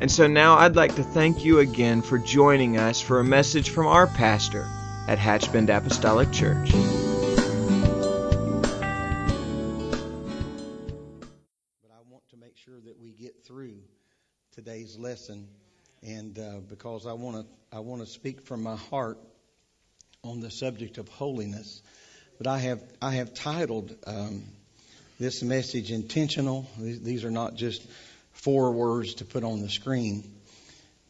And so now I'd like to thank you again for joining us for a message from our pastor at Hatchbend Apostolic Church. But I want to make sure that we get through today's lesson, and uh, because I want to, I want to speak from my heart on the subject of holiness. But I have, I have titled um, this message "Intentional." These, these are not just four words to put on the screen,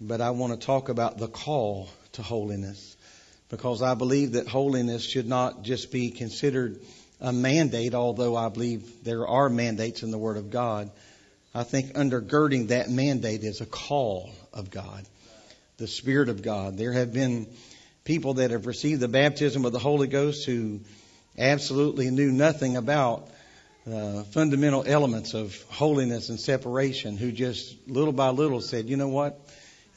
but I want to talk about the call to holiness because I believe that holiness should not just be considered a mandate, although I believe there are mandates in the Word of God. I think undergirding that mandate is a call of God, the Spirit of God. There have been people that have received the baptism of the Holy Ghost who absolutely knew nothing about uh, fundamental elements of holiness and separation, who just little by little said, you know what?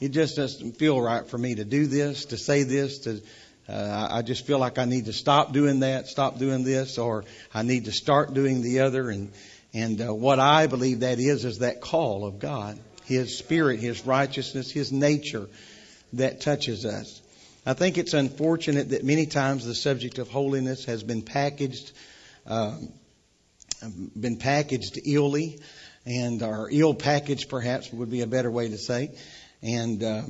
It just doesn't feel right for me to do this, to say this, to uh, I just feel like I need to stop doing that, stop doing this, or I need to start doing the other. And and uh, what I believe that is is that call of God, His Spirit, His righteousness, His nature that touches us. I think it's unfortunate that many times the subject of holiness has been packaged, um, been packaged illy, and or ill packaged perhaps would be a better way to say. And uh,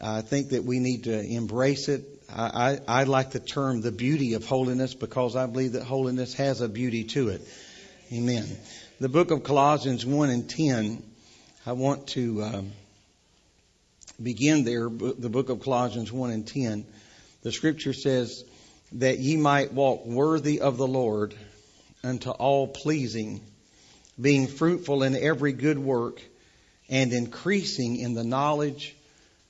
I think that we need to embrace it. I, I, I like the term the beauty of holiness because I believe that holiness has a beauty to it. Amen. The book of Colossians 1 and 10, I want to um, begin there, the book of Colossians 1 and 10. The scripture says, that ye might walk worthy of the Lord unto all pleasing, being fruitful in every good work and increasing in the knowledge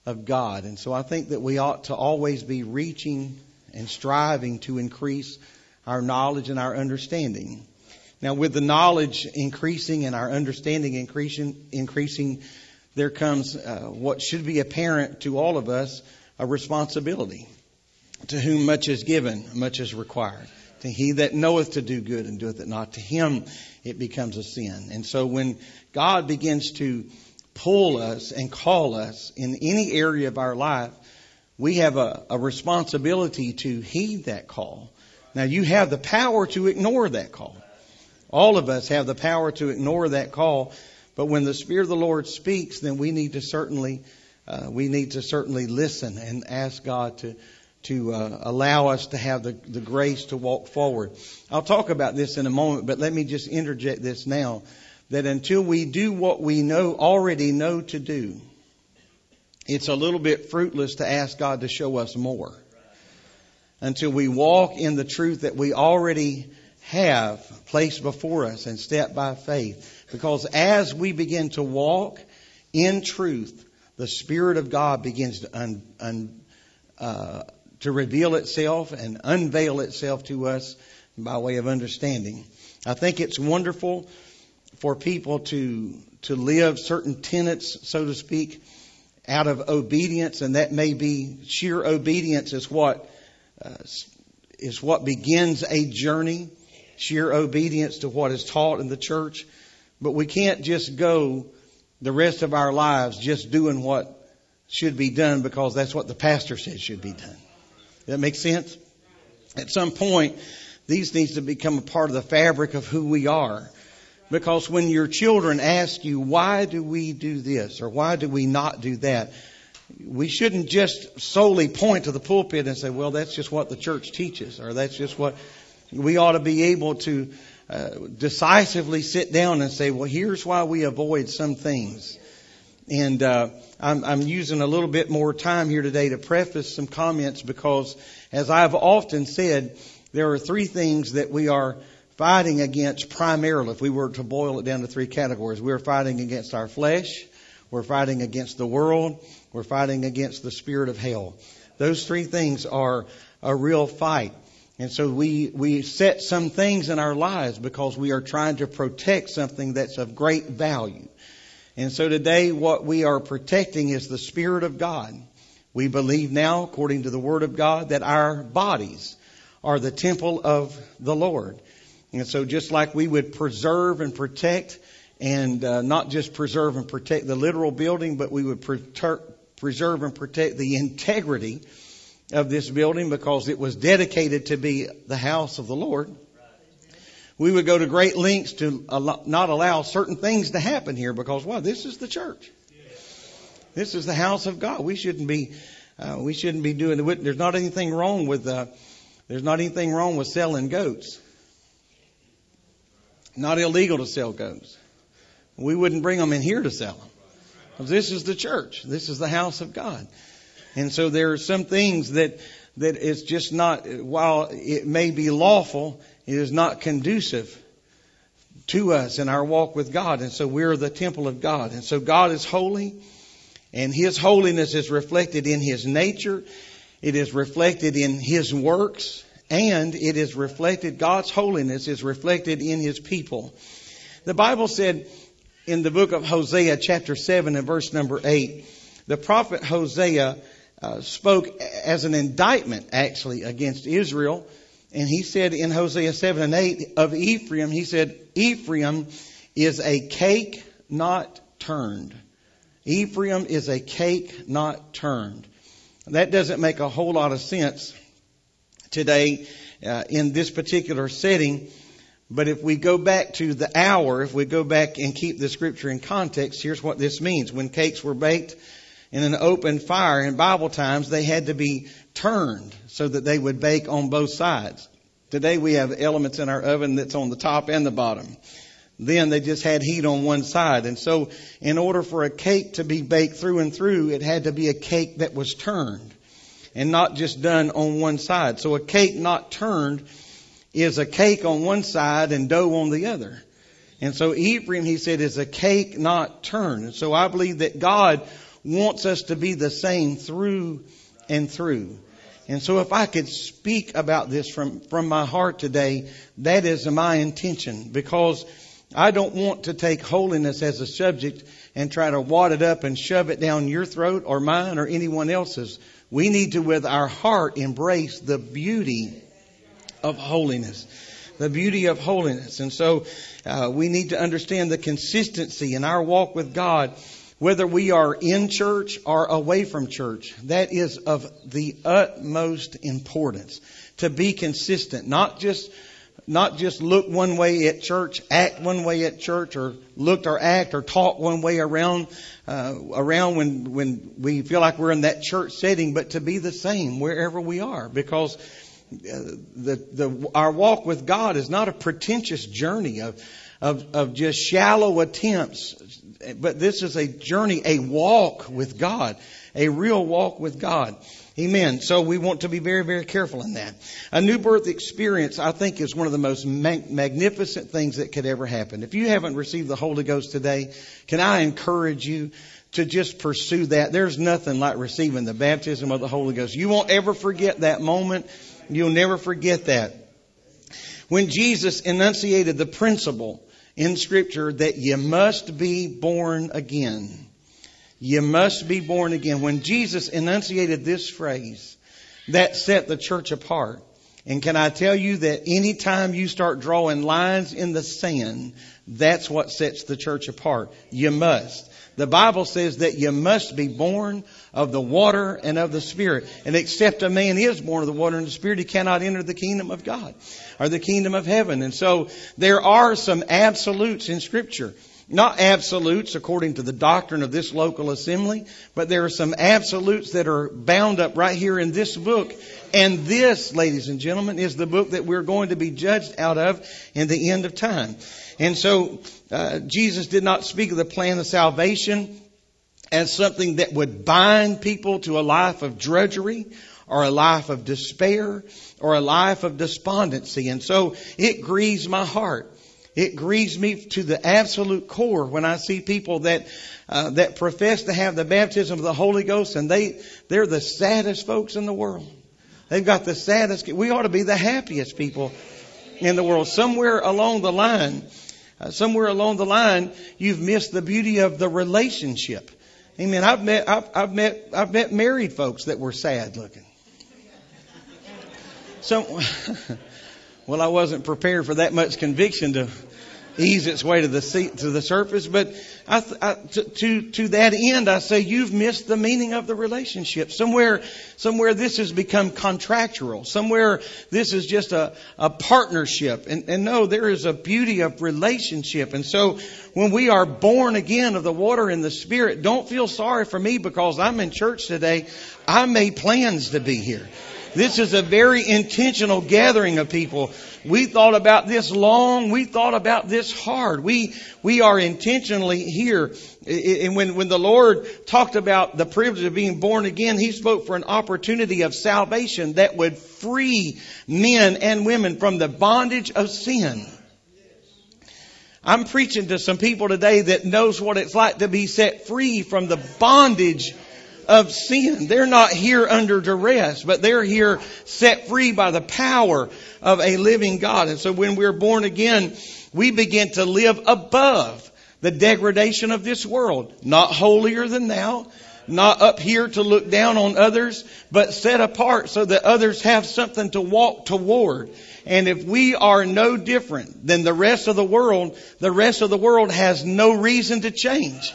of God. And so I think that we ought to always be reaching and striving to increase our knowledge and our understanding. Now, with the knowledge increasing and our understanding increasing, increasing there comes uh, what should be apparent to all of us a responsibility. To whom much is given, much is required. To he that knoweth to do good and doeth it not, to him it becomes a sin. And so when God begins to pull us and call us in any area of our life, we have a, a responsibility to heed that call. Now you have the power to ignore that call. All of us have the power to ignore that call, but when the Spirit of the Lord speaks, then we need to certainly, uh, we need to certainly listen and ask God to, to uh, allow us to have the, the grace to walk forward. I'll talk about this in a moment, but let me just interject this now that until we do what we know already know to do, it's a little bit fruitless to ask God to show us more. Until we walk in the truth that we already have placed before us and step by faith. Because as we begin to walk in truth, the Spirit of God begins to un, un, uh, to reveal itself and unveil itself to us by way of understanding. I think it's wonderful for people to to live certain tenets, so to speak, out of obedience, and that may be sheer obedience is what uh, is what begins a journey. Sheer obedience to what is taught in the church, but we can't just go the rest of our lives just doing what should be done because that's what the pastor said should be done. That makes sense? At some point, these needs to become a part of the fabric of who we are. Because when your children ask you, why do we do this or why do we not do that? We shouldn't just solely point to the pulpit and say, well, that's just what the church teaches or that's just what we ought to be able to uh, decisively sit down and say, well, here's why we avoid some things. And uh, I'm, I'm using a little bit more time here today to preface some comments because, as I've often said, there are three things that we are fighting against primarily. If we were to boil it down to three categories, we're fighting against our flesh, we're fighting against the world, we're fighting against the spirit of hell. Those three things are a real fight. And so we, we set some things in our lives because we are trying to protect something that's of great value. And so today what we are protecting is the Spirit of God. We believe now, according to the Word of God, that our bodies are the temple of the Lord. And so just like we would preserve and protect and uh, not just preserve and protect the literal building, but we would pre- preserve and protect the integrity of this building because it was dedicated to be the house of the Lord. We would go to great lengths to not allow certain things to happen here because, well, this is the church. This is the house of God. We shouldn't be, uh, we shouldn't be doing it. There's not anything wrong with, uh, there's not anything wrong with selling goats. Not illegal to sell goats. We wouldn't bring them in here to sell them. This is the church. This is the house of God. And so there are some things that, that it's just not, while it may be lawful, it is not conducive to us in our walk with God. And so we're the temple of God. And so God is holy and His holiness is reflected in His nature. It is reflected in His works and it is reflected, God's holiness is reflected in His people. The Bible said in the book of Hosea chapter 7 and verse number 8, the prophet Hosea uh, spoke as an indictment actually against Israel. And he said in Hosea 7 and 8 of Ephraim, he said, Ephraim is a cake not turned. Ephraim is a cake not turned. That doesn't make a whole lot of sense today uh, in this particular setting. But if we go back to the hour, if we go back and keep the scripture in context, here's what this means. When cakes were baked in an open fire in Bible times, they had to be turned so that they would bake on both sides. Today we have elements in our oven that's on the top and the bottom. Then they just had heat on one side. And so in order for a cake to be baked through and through, it had to be a cake that was turned and not just done on one side. So a cake not turned is a cake on one side and dough on the other. And so Ephraim, he said, is a cake not turned. And so I believe that God wants us to be the same through and through. And so if I could speak about this from, from my heart today, that is my intention because I don't want to take holiness as a subject and try to wad it up and shove it down your throat or mine or anyone else's. We need to, with our heart, embrace the beauty of holiness. The beauty of holiness. And so uh, we need to understand the consistency in our walk with God, whether we are in church or away from church. That is of the utmost importance. To be consistent, not just not just look one way at church, act one way at church, or look or act or talk one way around uh, around when when we feel like we're in that church setting, but to be the same wherever we are, because uh, the the our walk with God is not a pretentious journey of of of just shallow attempts, but this is a journey, a walk with God, a real walk with God. Amen. So we want to be very, very careful in that. A new birth experience, I think, is one of the most mag- magnificent things that could ever happen. If you haven't received the Holy Ghost today, can I encourage you to just pursue that? There's nothing like receiving the baptism of the Holy Ghost. You won't ever forget that moment. You'll never forget that. When Jesus enunciated the principle in Scripture that you must be born again. You must be born again. When Jesus enunciated this phrase, that set the church apart. And can I tell you that anytime you start drawing lines in the sand, that's what sets the church apart. You must. The Bible says that you must be born of the water and of the Spirit. And except a man is born of the water and the Spirit, he cannot enter the kingdom of God or the kingdom of heaven. And so there are some absolutes in Scripture. Not absolutes according to the doctrine of this local assembly, but there are some absolutes that are bound up right here in this book. And this, ladies and gentlemen, is the book that we're going to be judged out of in the end of time. And so, uh, Jesus did not speak of the plan of salvation as something that would bind people to a life of drudgery or a life of despair or a life of despondency. And so it grieves my heart it grieves me to the absolute core when I see people that uh, that profess to have the baptism of the Holy Ghost and they they're the saddest folks in the world. They've got the saddest. We ought to be the happiest people in the world. Somewhere along the line, uh, somewhere along the line, you've missed the beauty of the relationship. Amen. I've met I've, I've met I've met married folks that were sad looking. So, well, I wasn't prepared for that much conviction to ease its way to the seat, to the surface. But I, I, to, to to that end, I say you've missed the meaning of the relationship. Somewhere, somewhere this has become contractual. Somewhere this is just a a partnership. And and no, there is a beauty of relationship. And so when we are born again of the water and the Spirit, don't feel sorry for me because I'm in church today. I made plans to be here. This is a very intentional gathering of people. We thought about this long. We thought about this hard. We, we are intentionally here. And when, when the Lord talked about the privilege of being born again, He spoke for an opportunity of salvation that would free men and women from the bondage of sin. I'm preaching to some people today that knows what it's like to be set free from the bondage of sin. They're not here under duress, but they're here set free by the power of a living God. And so when we're born again, we begin to live above the degradation of this world. Not holier than thou, not up here to look down on others, but set apart so that others have something to walk toward. And if we are no different than the rest of the world, the rest of the world has no reason to change.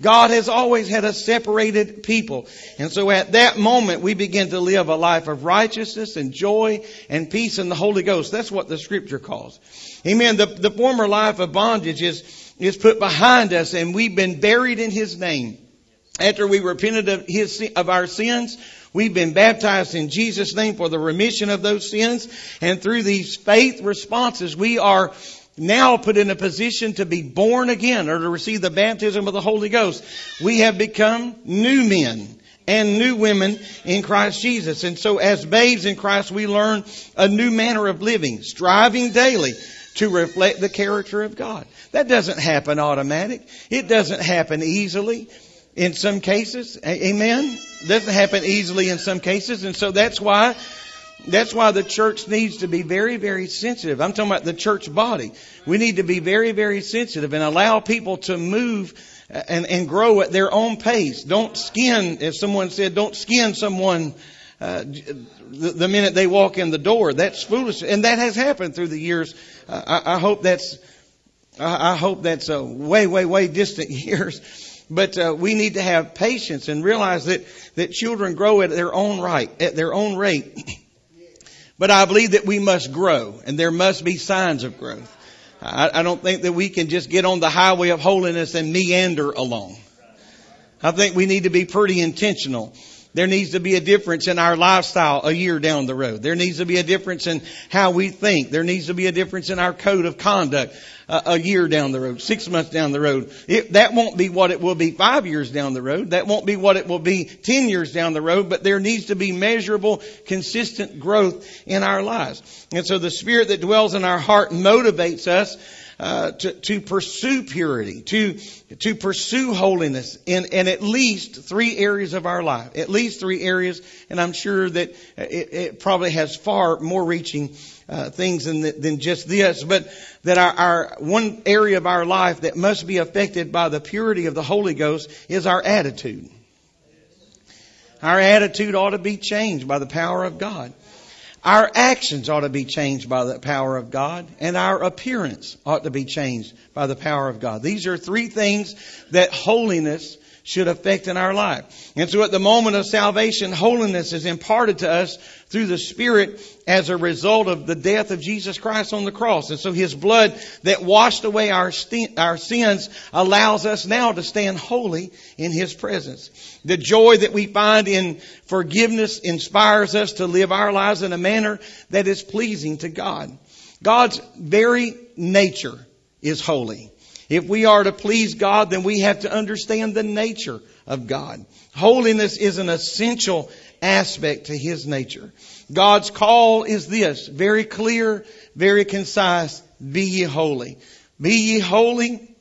God has always had a separated people. And so at that moment, we begin to live a life of righteousness and joy and peace in the Holy Ghost. That's what the scripture calls. Amen. The, the former life of bondage is, is put behind us and we've been buried in His name. After we repented of His, of our sins, We've been baptized in Jesus' name for the remission of those sins. And through these faith responses, we are now put in a position to be born again or to receive the baptism of the Holy Ghost. We have become new men and new women in Christ Jesus. And so as babes in Christ, we learn a new manner of living, striving daily to reflect the character of God. That doesn't happen automatic. It doesn't happen easily in some cases. Amen. Doesn't happen easily in some cases. And so that's why that's why the church needs to be very, very sensitive. I'm talking about the church body. We need to be very, very sensitive and allow people to move and, and grow at their own pace. Don't skin, as someone said, don't skin someone uh, the, the, minute they walk in the door. That's foolish, and that has happened through the years. Uh, I, I, hope that's I, I hope that's a way, way, way distant years. But uh, we need to have patience and realize that that children grow at their own right, at their own rate. But I believe that we must grow and there must be signs of growth. I, I don't think that we can just get on the highway of holiness and meander along. I think we need to be pretty intentional. There needs to be a difference in our lifestyle a year down the road. There needs to be a difference in how we think. There needs to be a difference in our code of conduct a, a year down the road, six months down the road. It, that won't be what it will be five years down the road. That won't be what it will be ten years down the road, but there needs to be measurable, consistent growth in our lives. And so the Spirit that dwells in our heart motivates us uh, to, to pursue purity, to to pursue holiness in, in at least three areas of our life, at least three areas, and I'm sure that it, it probably has far more reaching uh, things than than just this, but that our, our one area of our life that must be affected by the purity of the Holy Ghost is our attitude. Our attitude ought to be changed by the power of God. Our actions ought to be changed by the power of God, and our appearance ought to be changed by the power of God. These are three things that holiness should affect in our life. And so at the moment of salvation, holiness is imparted to us through the Spirit as a result of the death of Jesus Christ on the cross. And so His blood that washed away our, st- our sins allows us now to stand holy in His presence. The joy that we find in forgiveness inspires us to live our lives in a manner that is pleasing to God. God's very nature is holy. If we are to please God, then we have to understand the nature of God. Holiness is an essential aspect to His nature. God's call is this, very clear, very concise, be ye holy. Be ye holy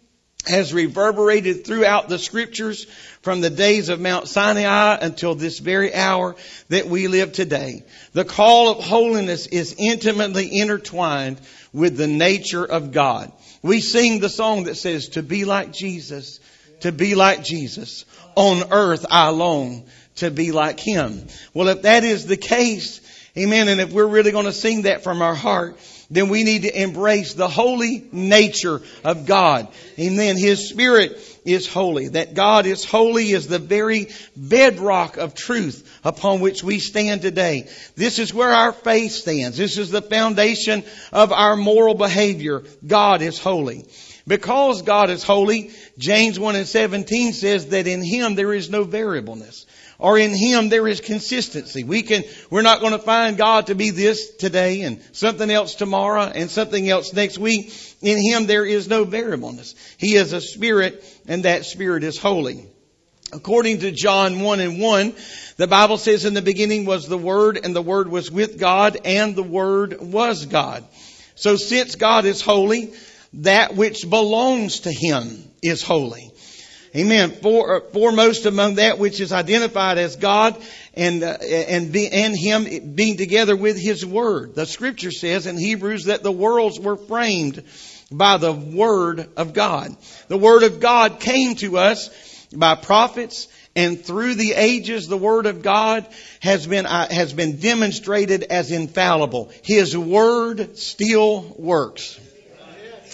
has reverberated throughout the scriptures from the days of Mount Sinai until this very hour that we live today. The call of holiness is intimately intertwined with the nature of God. We sing the song that says, to be like Jesus, to be like Jesus. On earth I long to be like Him. Well, if that is the case, amen, and if we're really going to sing that from our heart, then we need to embrace the holy nature of God. Amen. His Spirit is holy. That God is holy is the very bedrock of truth upon which we stand today. This is where our faith stands. This is the foundation of our moral behavior. God is holy. Because God is holy, James 1 and 17 says that in Him there is no variableness or in Him there is consistency. We can, we're not going to find God to be this today and something else tomorrow and something else next week. In Him there is no variableness. He is a Spirit and that Spirit is holy. According to John 1 and 1, the Bible says in the beginning was the Word and the Word was with God and the Word was God. So since God is holy, that which belongs to Him is holy. Amen. For, uh, foremost among that which is identified as God and uh, and be, and Him being together with His Word. The Scripture says in Hebrews that the worlds were framed by the Word of God. The Word of God came to us by prophets and through the ages the Word of God has been, uh, has been demonstrated as infallible. His Word still works.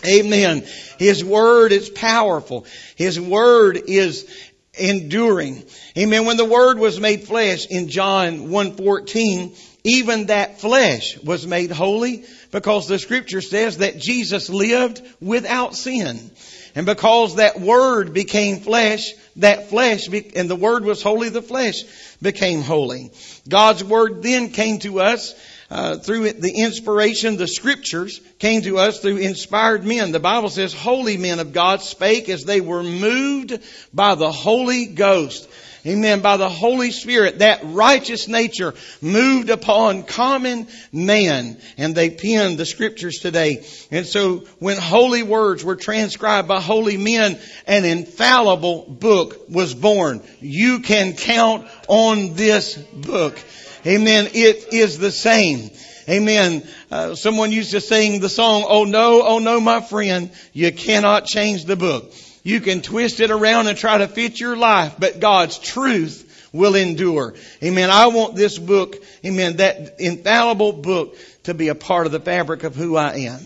Amen. His word is powerful. His word is enduring. Amen. When the word was made flesh in John 1:14, even that flesh was made holy because the scripture says that Jesus lived without sin. And because that word became flesh, that flesh, be, and the word was holy, the flesh became holy. God's word then came to us uh, through the inspiration, the scriptures came to us through inspired men. The Bible says holy men of God spake as they were moved by the Holy Ghost. Amen. By the Holy Spirit, that righteous nature moved upon common man and they penned the scriptures today. And so when holy words were transcribed by holy men, an infallible book was born. You can count on this book. Amen. It is the same. Amen. Uh, someone used to sing the song, Oh no, oh no, my friend, you cannot change the book. You can twist it around and try to fit your life, but God's truth will endure. Amen. I want this book, amen, that infallible book to be a part of the fabric of who I am.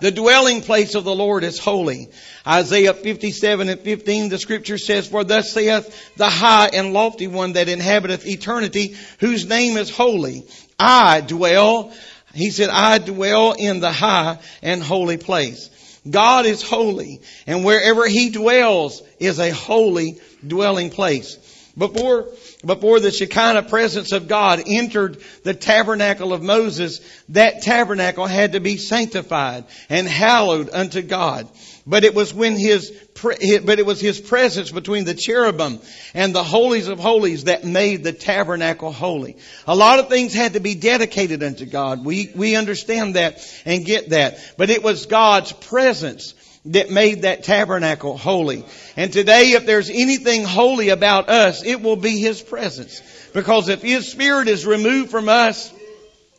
The dwelling place of the Lord is holy. Isaiah 57 and 15, the scripture says, For thus saith the high and lofty one that inhabiteth eternity, whose name is holy. I dwell, he said, I dwell in the high and holy place. God is holy, and wherever He dwells is a holy dwelling place. Before, before the Shekinah presence of God entered the tabernacle of Moses, that tabernacle had to be sanctified and hallowed unto God. But it was when his, but it was his presence between the cherubim and the holies of holies that made the tabernacle holy. A lot of things had to be dedicated unto God. We, we understand that and get that. But it was God's presence that made that tabernacle holy. And today, if there's anything holy about us, it will be His presence. Because if His Spirit is removed from us,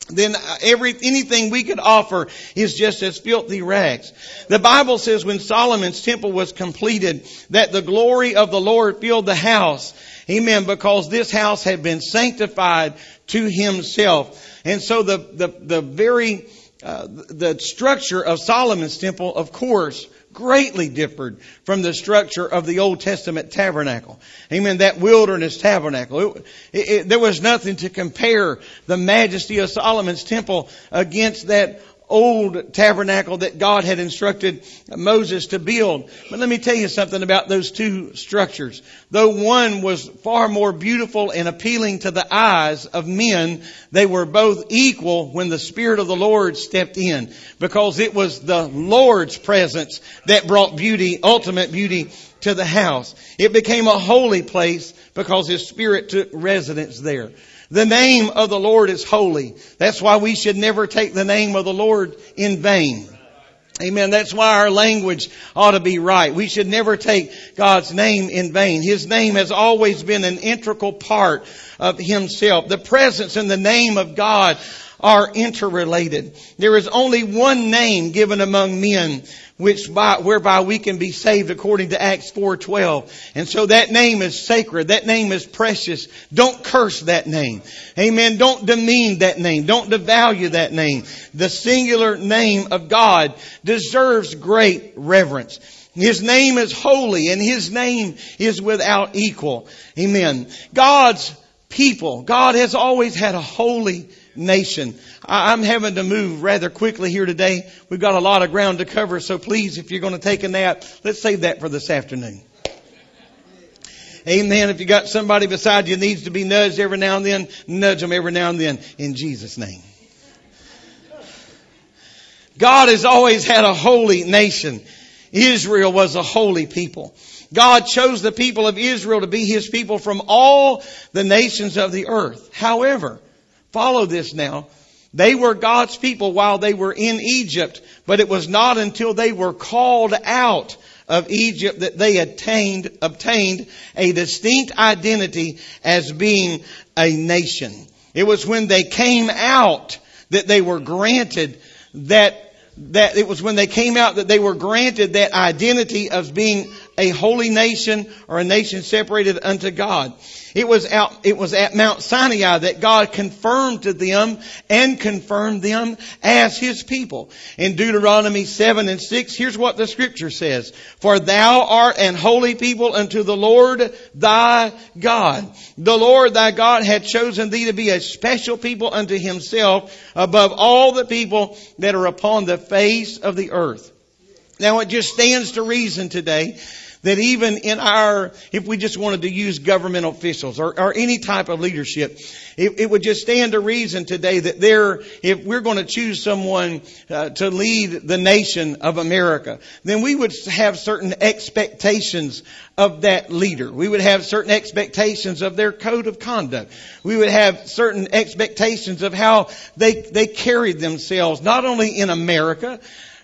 then every, anything we could offer is just as filthy rags. The Bible says when Solomon's temple was completed, that the glory of the Lord filled the house. Amen. Because this house had been sanctified to himself. And so the, the, the very, uh, the structure of Solomon's temple, of course, greatly differed from the structure of the Old Testament tabernacle. Amen. That wilderness tabernacle. It, it, there was nothing to compare the majesty of Solomon's temple against that old tabernacle that God had instructed Moses to build. But let me tell you something about those two structures. Though one was far more beautiful and appealing to the eyes of men, they were both equal when the Spirit of the Lord stepped in because it was the Lord's presence that brought beauty, ultimate beauty to the house. It became a holy place because His Spirit took residence there. The name of the Lord is holy. That's why we should never take the name of the Lord in vain. Amen. That's why our language ought to be right. We should never take God's name in vain. His name has always been an integral part of Himself. The presence and the name of God are interrelated. There is only one name given among men which by, whereby we can be saved according to Acts 4:12. And so that name is sacred. That name is precious. Don't curse that name. Amen. Don't demean that name. Don't devalue that name. The singular name of God deserves great reverence. His name is holy and His name is without equal. Amen. God's people, God has always had a holy nation. I'm having to move rather quickly here today. We've got a lot of ground to cover, so please, if you're going to take a nap, let's save that for this afternoon. Amen. If you got somebody beside you needs to be nudged every now and then, nudge them every now and then in Jesus' name. God has always had a holy nation. Israel was a holy people. God chose the people of Israel to be His people from all the nations of the earth. However, follow this now. They were God's people while they were in Egypt, but it was not until they were called out of Egypt that they attained, obtained a distinct identity as being a nation. It was when they came out that they were granted that that it was when they came out that they were granted that identity of being a holy nation or a nation separated unto God. It was out, it was at Mount Sinai that God confirmed to them and confirmed them as His people. In Deuteronomy 7 and 6, here's what the scripture says. For thou art an holy people unto the Lord thy God. The Lord thy God had chosen thee to be a special people unto Himself above all the people that are upon the face of the earth. Now it just stands to reason today that even in our, if we just wanted to use government officials or, or any type of leadership, it, it, would just stand to reason today that there, if we're going to choose someone uh, to lead the nation of America, then we would have certain expectations of that leader. We would have certain expectations of their code of conduct. We would have certain expectations of how they, they carried themselves, not only in America,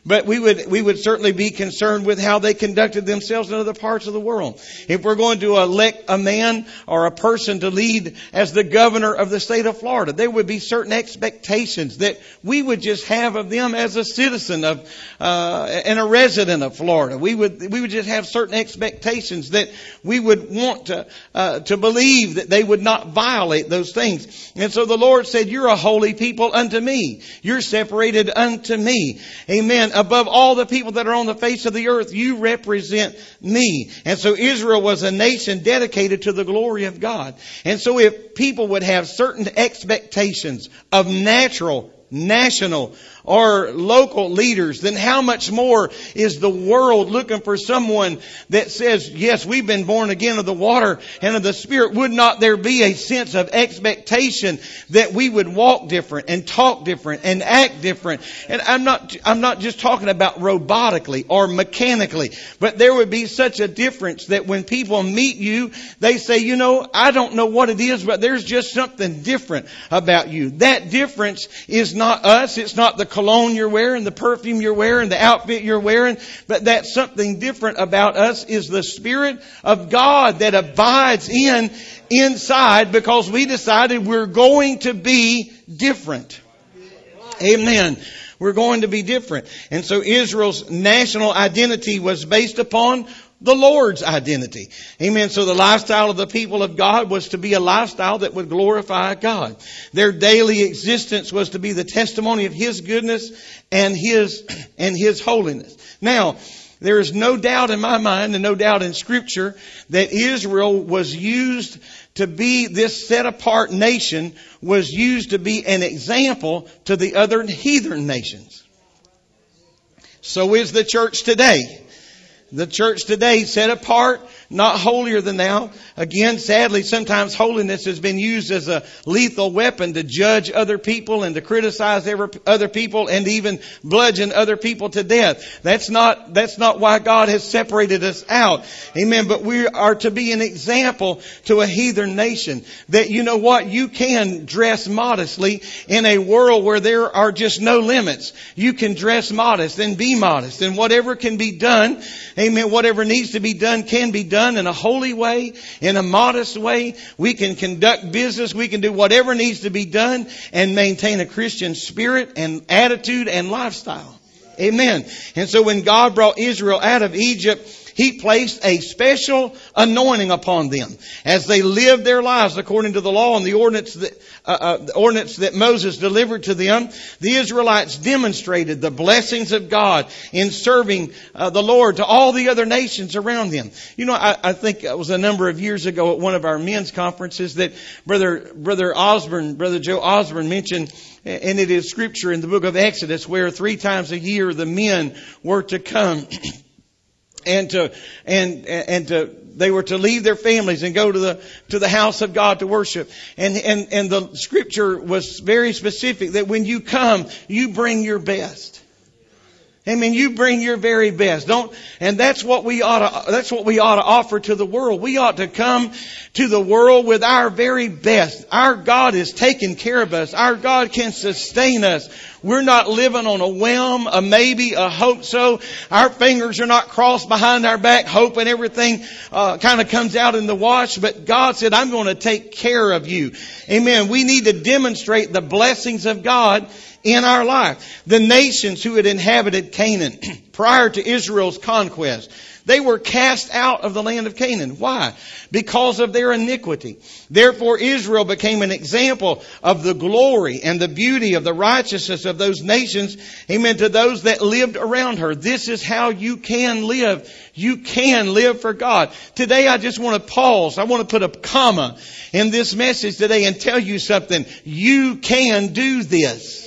but we would, we would certainly be concerned with how they conducted themselves in other parts of the world. If we're going to elect a man or a person to lead as the governor of the state of Florida, there would be certain expectations that we would just have of them as a citizen of, uh, and a resident of Florida. We would, we would just have certain expectations that we would want to, uh, to believe that they would not violate those things. And so the Lord said, you're a holy people unto me. You're separated unto me. Amen above all the people that are on the face of the earth, you represent me. And so Israel was a nation dedicated to the glory of God. And so if people would have certain expectations of natural, national, or local leaders, then how much more is the world looking for someone that says, yes, we've been born again of the water and of the Spirit? Would not there be a sense of expectation that we would walk different and talk different and act different? And I'm not, I'm not just talking about robotically or mechanically, but there would be such a difference that when people meet you, they say, you know, I don't know what it is, but there's just something different about you. That difference is not us. It's not the cologne you're wearing, the perfume you're wearing, the outfit you're wearing, but that something different about us is the Spirit of God that abides in inside because we decided we're going to be different. Amen. We're going to be different. And so Israel's national identity was based upon the Lord's identity. Amen. So the lifestyle of the people of God was to be a lifestyle that would glorify God. Their daily existence was to be the testimony of His goodness and His, and His holiness. Now, there is no doubt in my mind and no doubt in scripture that Israel was used to be this set apart nation was used to be an example to the other heathen nations. So is the church today. The church today set apart not holier than thou. Again, sadly, sometimes holiness has been used as a lethal weapon to judge other people and to criticize other people and even bludgeon other people to death. That's not, that's not why God has separated us out. Amen. But we are to be an example to a heathen nation that you know what? You can dress modestly in a world where there are just no limits. You can dress modest and be modest and whatever can be done, amen, whatever needs to be done can be done done in a holy way, in a modest way. We can conduct business. We can do whatever needs to be done and maintain a Christian spirit and attitude and lifestyle. Amen. And so when God brought Israel out of Egypt, he placed a special anointing upon them as they lived their lives according to the law and the ordinance that, uh, uh, the ordinance that Moses delivered to them. The Israelites demonstrated the blessings of God in serving uh, the Lord to all the other nations around them. You know, I, I think it was a number of years ago at one of our men's conferences that brother brother Osborne, brother Joe Osborne mentioned and it is scripture in the book of Exodus where three times a year the men were to come and to and and to they were to leave their families and go to the to the house of God to worship. And and and the scripture was very specific that when you come, you bring your best. I mean, you bring your very best. Don't, and that's what we ought to, that's what we ought to offer to the world. We ought to come to the world with our very best. Our God is taking care of us. Our God can sustain us. We're not living on a whim, a maybe, a hope so. Our fingers are not crossed behind our back, hoping everything uh, kind of comes out in the wash. But God said, "I'm going to take care of you." Amen. We need to demonstrate the blessings of God in our life. The nations who had inhabited Canaan prior to Israel's conquest, they were cast out of the land of Canaan. Why? Because of their iniquity. Therefore Israel became an example of the glory and the beauty of the righteousness of those nations. Amen. To those that lived around her. This is how you can live. You can live for God. Today I just want to pause. I want to put a comma in this message today and tell you something. You can do this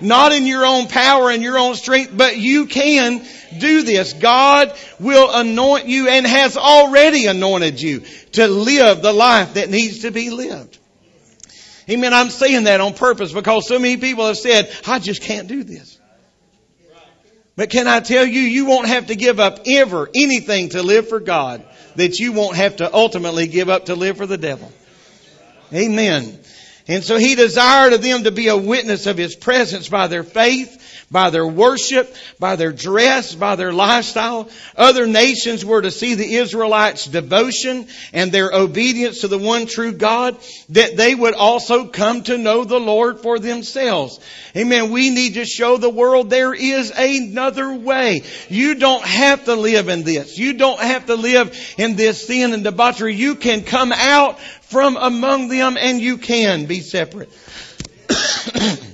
not in your own power and your own strength, but you can do this. God will anoint you and has already anointed you to live the life that needs to be lived. Amen. I'm saying that on purpose because so many people have said, I just can't do this. But can I tell you, you won't have to give up ever anything to live for God that you won't have to ultimately give up to live for the devil. Amen. And so he desired of them to be a witness of his presence by their faith, by their worship, by their dress, by their lifestyle. Other nations were to see the Israelites' devotion and their obedience to the one true God, that they would also come to know the Lord for themselves. Amen. We need to show the world there is another way. You don't have to live in this. You don't have to live in this sin and debauchery. You can come out from among them and you can be separate.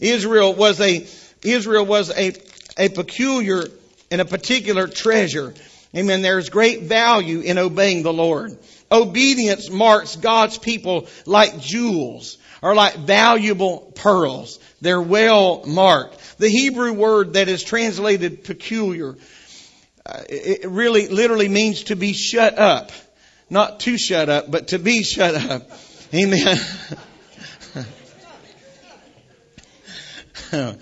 Israel was a, Israel was a, a peculiar and a particular treasure. Amen. There's great value in obeying the Lord. Obedience marks God's people like jewels or like valuable pearls. They're well marked. The Hebrew word that is translated peculiar, uh, it really literally means to be shut up. Not to shut up, but to be shut up. Amen.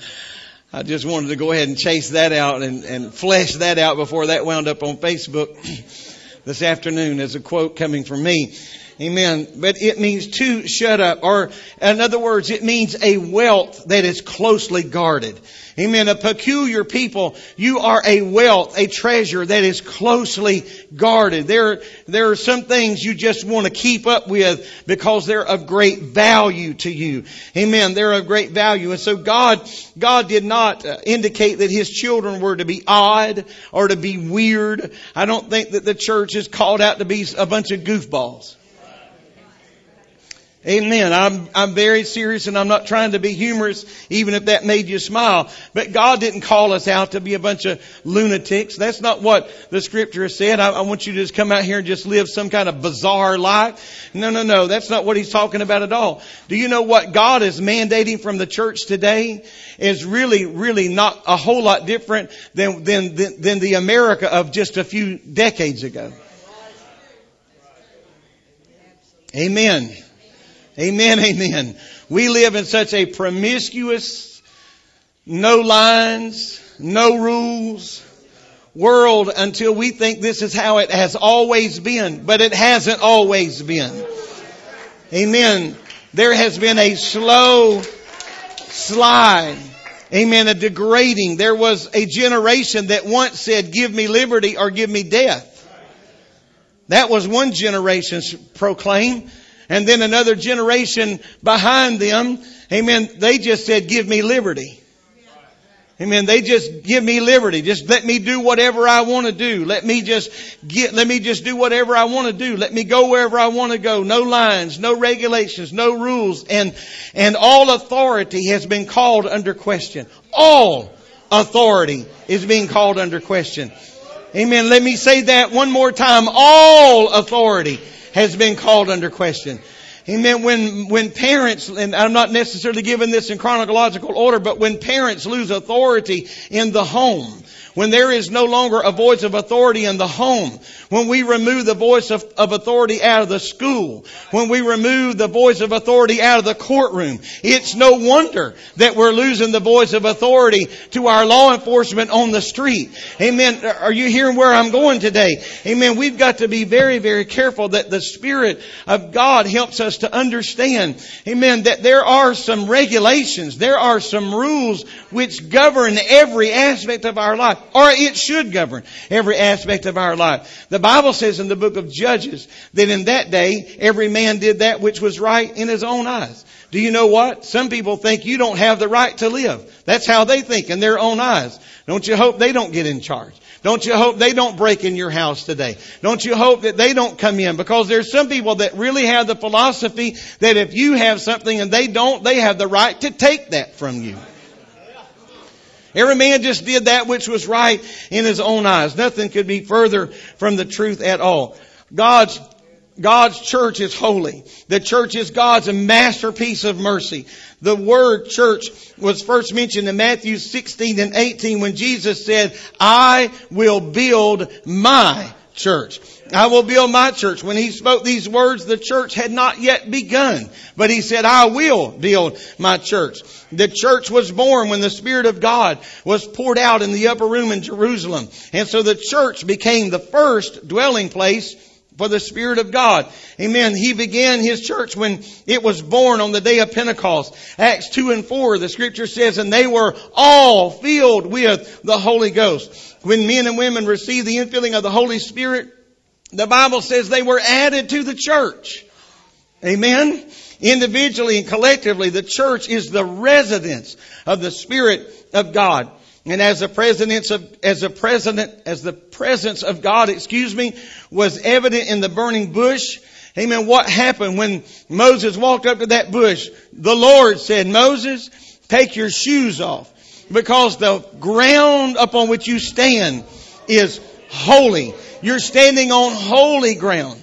I just wanted to go ahead and chase that out and, and flesh that out before that wound up on Facebook this afternoon as a quote coming from me. Amen. But it means to shut up, or in other words, it means a wealth that is closely guarded. Amen. A peculiar people, you are a wealth, a treasure that is closely guarded. There, there are some things you just want to keep up with because they're of great value to you. Amen. They're of great value. And so God, God did not uh, indicate that His children were to be odd or to be weird. I don't think that the church is called out to be a bunch of goofballs. Amen. I'm, I'm very serious and I'm not trying to be humorous, even if that made you smile. But God didn't call us out to be a bunch of lunatics. That's not what the scripture said. I, I want you to just come out here and just live some kind of bizarre life. No, no, no. That's not what he's talking about at all. Do you know what God is mandating from the church today is really, really not a whole lot different than, than, than, than the America of just a few decades ago. Amen. Amen, amen. We live in such a promiscuous, no lines, no rules world until we think this is how it has always been, but it hasn't always been. Amen. There has been a slow slide. Amen. A degrading. There was a generation that once said, give me liberty or give me death. That was one generation's proclaim. And then another generation behind them, amen, they just said, give me liberty. Amen. They just give me liberty. Just let me do whatever I want to do. Let me just get, let me just do whatever I want to do. Let me go wherever I want to go. No lines, no regulations, no rules. And, and all authority has been called under question. All authority is being called under question. Amen. Let me say that one more time. All authority has been called under question. Amen. When, when parents, and I'm not necessarily giving this in chronological order, but when parents lose authority in the home, when there is no longer a voice of authority in the home, when we remove the voice of, of, authority out of the school, when we remove the voice of authority out of the courtroom, it's no wonder that we're losing the voice of authority to our law enforcement on the street. Amen. Are you hearing where I'm going today? Amen. We've got to be very, very careful that the Spirit of God helps us to understand, amen, that there are some regulations, there are some rules which govern every aspect of our life or it should govern every aspect of our life. The Bible says in the book of Judges that in that day, every man did that which was right in his own eyes. Do you know what? Some people think you don't have the right to live. That's how they think in their own eyes. Don't you hope they don't get in charge? Don't you hope they don't break in your house today? Don't you hope that they don't come in? Because there's some people that really have the philosophy that if you have something and they don't, they have the right to take that from you. Every man just did that which was right in his own eyes. Nothing could be further from the truth at all. God's God's church is holy. The church is God's masterpiece of mercy. The word church was first mentioned in Matthew 16 and 18 when Jesus said, I will build my church. I will build my church. When he spoke these words, the church had not yet begun. But he said, I will build my church. The church was born when the Spirit of God was poured out in the upper room in Jerusalem. And so the church became the first dwelling place for the Spirit of God. Amen. He began His church when it was born on the day of Pentecost. Acts 2 and 4, the scripture says, and they were all filled with the Holy Ghost. When men and women received the infilling of the Holy Spirit, the Bible says they were added to the church. Amen. Individually and collectively, the church is the residence of the Spirit of God. And as the presence of, as the president, as the presence of God, excuse me, was evident in the burning bush, amen, what happened when Moses walked up to that bush? The Lord said, Moses, take your shoes off because the ground upon which you stand is holy. You're standing on holy ground.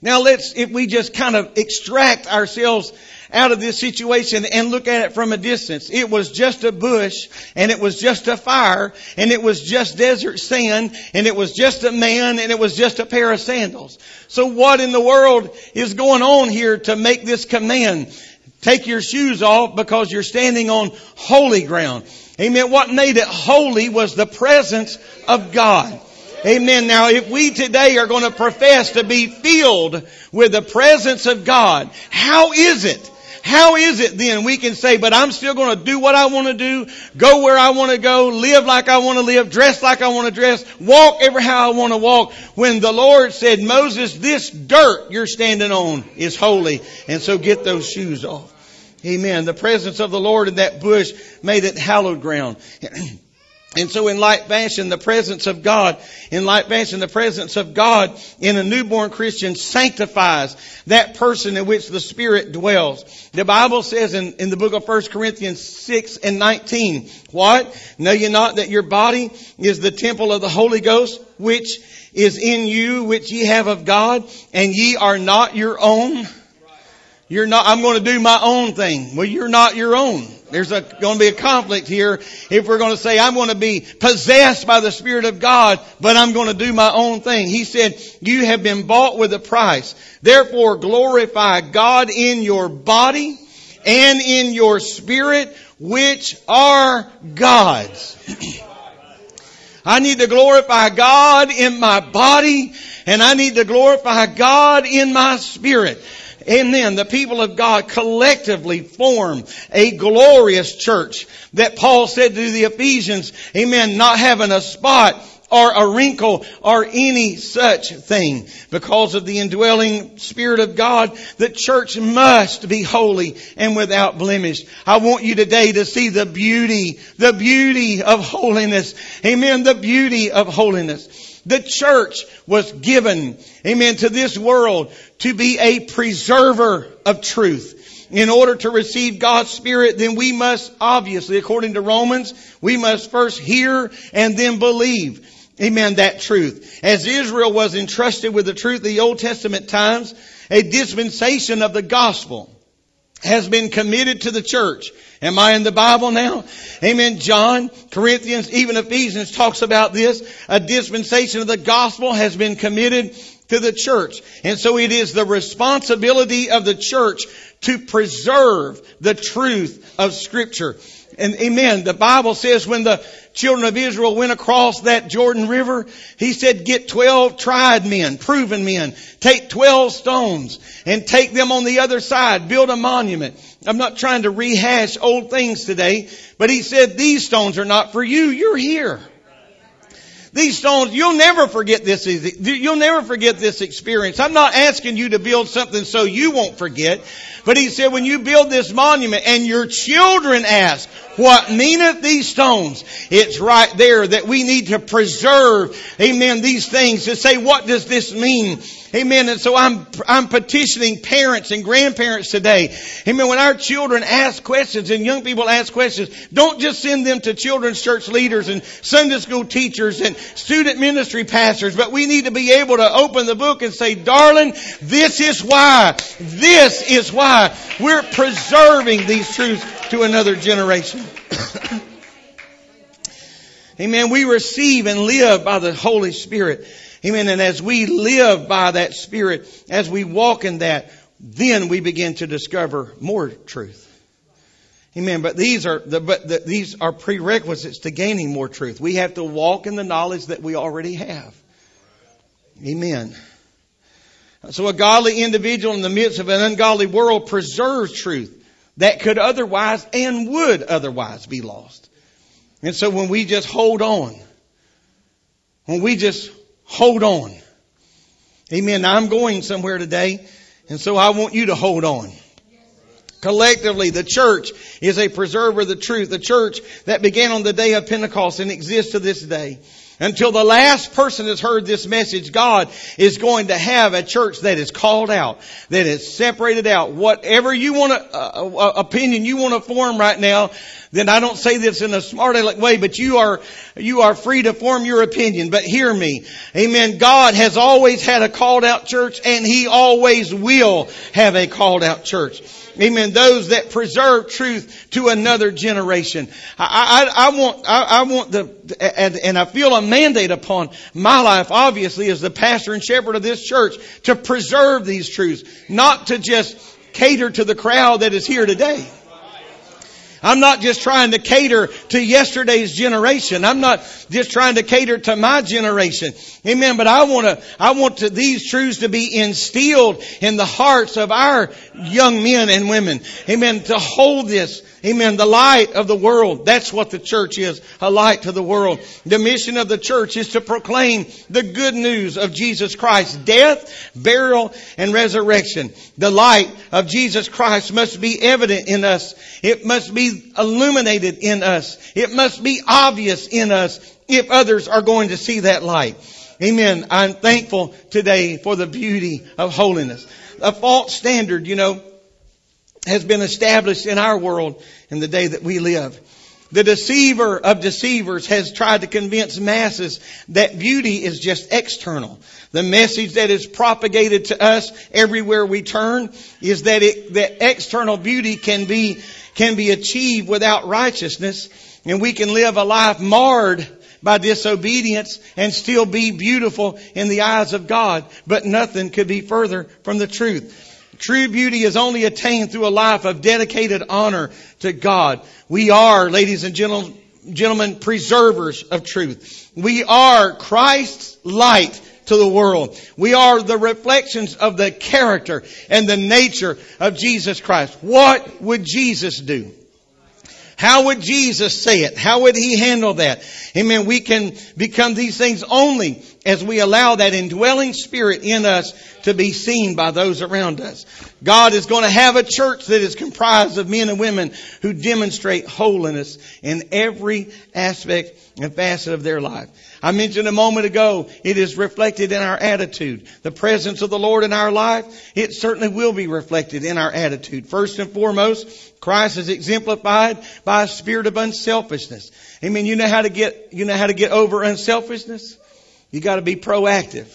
Now let's, if we just kind of extract ourselves out of this situation and look at it from a distance. It was just a bush and it was just a fire and it was just desert sand and it was just a man and it was just a pair of sandals. So what in the world is going on here to make this command? Take your shoes off because you're standing on holy ground. Amen. What made it holy was the presence of God. Amen. Now, if we today are going to profess to be filled with the presence of God, how is it? How is it then we can say, but I'm still going to do what I want to do, go where I want to go, live like I want to live, dress like I want to dress, walk ever how I want to walk, when the Lord said, Moses, this dirt you're standing on is holy, and so get those shoes off. Amen. The presence of the Lord in that bush made it hallowed ground. And so in like fashion, the presence of God, in like fashion, the presence of God in a newborn Christian sanctifies that person in which the Spirit dwells. The Bible says in, in the book of 1 Corinthians 6 and 19, what? Know ye not that your body is the temple of the Holy Ghost, which is in you, which ye have of God, and ye are not your own? You're not, I'm going to do my own thing. Well, you're not your own. There's going to be a conflict here if we're going to say, I'm going to be possessed by the Spirit of God, but I'm going to do my own thing. He said, you have been bought with a price. Therefore glorify God in your body and in your spirit, which are God's. I need to glorify God in my body and I need to glorify God in my spirit. Amen. The people of God collectively form a glorious church that Paul said to the Ephesians, amen, not having a spot or a wrinkle or any such thing. Because of the indwelling Spirit of God, the church must be holy and without blemish. I want you today to see the beauty, the beauty of holiness. Amen. The beauty of holiness. The church was given, amen, to this world to be a preserver of truth. In order to receive God's Spirit, then we must obviously, according to Romans, we must first hear and then believe. Amen, that truth. As Israel was entrusted with the truth of the Old Testament times, a dispensation of the gospel has been committed to the church. Am I in the Bible now? Amen. John, Corinthians, even Ephesians talks about this. A dispensation of the gospel has been committed to the church. And so it is the responsibility of the church to preserve the truth of scripture. And amen. The Bible says when the children of Israel went across that Jordan River, he said, get 12 tried men, proven men, take 12 stones and take them on the other side, build a monument. I'm not trying to rehash old things today, but he said, these stones are not for you, you're here. These stones, you'll never forget this, you'll never forget this experience. I'm not asking you to build something so you won't forget, but he said when you build this monument and your children ask, what meaneth these stones? It's right there that we need to preserve, amen, these things to say, what does this mean? Amen. And so I'm, I'm petitioning parents and grandparents today. Amen. When our children ask questions and young people ask questions, don't just send them to children's church leaders and Sunday school teachers and student ministry pastors, but we need to be able to open the book and say, darling, this is why, this is why we're preserving these truths to another generation. Amen. We receive and live by the Holy Spirit. Amen. And as we live by that Spirit, as we walk in that, then we begin to discover more truth. Amen. But these are the, but the, these are prerequisites to gaining more truth. We have to walk in the knowledge that we already have. Amen. So a godly individual in the midst of an ungodly world preserves truth that could otherwise and would otherwise be lost. And so when we just hold on, when we just hold on. Amen. Now I'm going somewhere today, and so I want you to hold on. Collectively, the church is a preserver of the truth. The church that began on the day of Pentecost and exists to this day. Until the last person has heard this message, God is going to have a church that is called out, that is separated out. Whatever you want to, uh, uh, opinion you want to form right now, then I don't say this in a smart aleck way, but you are, you are free to form your opinion. But hear me. Amen. God has always had a called out church and He always will have a called out church. Amen. Those that preserve truth to another generation. I, I, I want, I, I, want the, and, and I feel a mandate upon my life, obviously, as the pastor and shepherd of this church, to preserve these truths, not to just cater to the crowd that is here today. I'm not just trying to cater to yesterday's generation. I'm not just trying to cater to my generation. Amen. But I want to, I want to, these truths to be instilled in the hearts of our young men and women. Amen. To hold this Amen. The light of the world. That's what the church is. A light to the world. The mission of the church is to proclaim the good news of Jesus Christ's death, burial, and resurrection. The light of Jesus Christ must be evident in us. It must be illuminated in us. It must be obvious in us if others are going to see that light. Amen. I'm thankful today for the beauty of holiness. A false standard, you know, has been established in our world in the day that we live. The deceiver of deceivers has tried to convince masses that beauty is just external. The message that is propagated to us everywhere we turn is that it, that external beauty can be, can be achieved without righteousness and we can live a life marred by disobedience and still be beautiful in the eyes of God. But nothing could be further from the truth. True beauty is only attained through a life of dedicated honor to God. We are, ladies and gentlemen, preservers of truth. We are Christ's light to the world. We are the reflections of the character and the nature of Jesus Christ. What would Jesus do? How would Jesus say it? How would he handle that? Amen. We can become these things only as we allow that indwelling spirit in us to be seen by those around us. God is going to have a church that is comprised of men and women who demonstrate holiness in every aspect and facet of their life. I mentioned a moment ago, it is reflected in our attitude. The presence of the Lord in our life, it certainly will be reflected in our attitude. First and foremost, Christ is exemplified by a spirit of unselfishness. Amen. You know how to get, you know how to get over unselfishness? You gotta be proactive.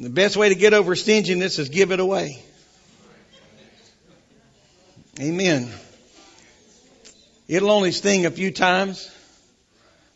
The best way to get over stinginess is give it away. Amen. It'll only sting a few times.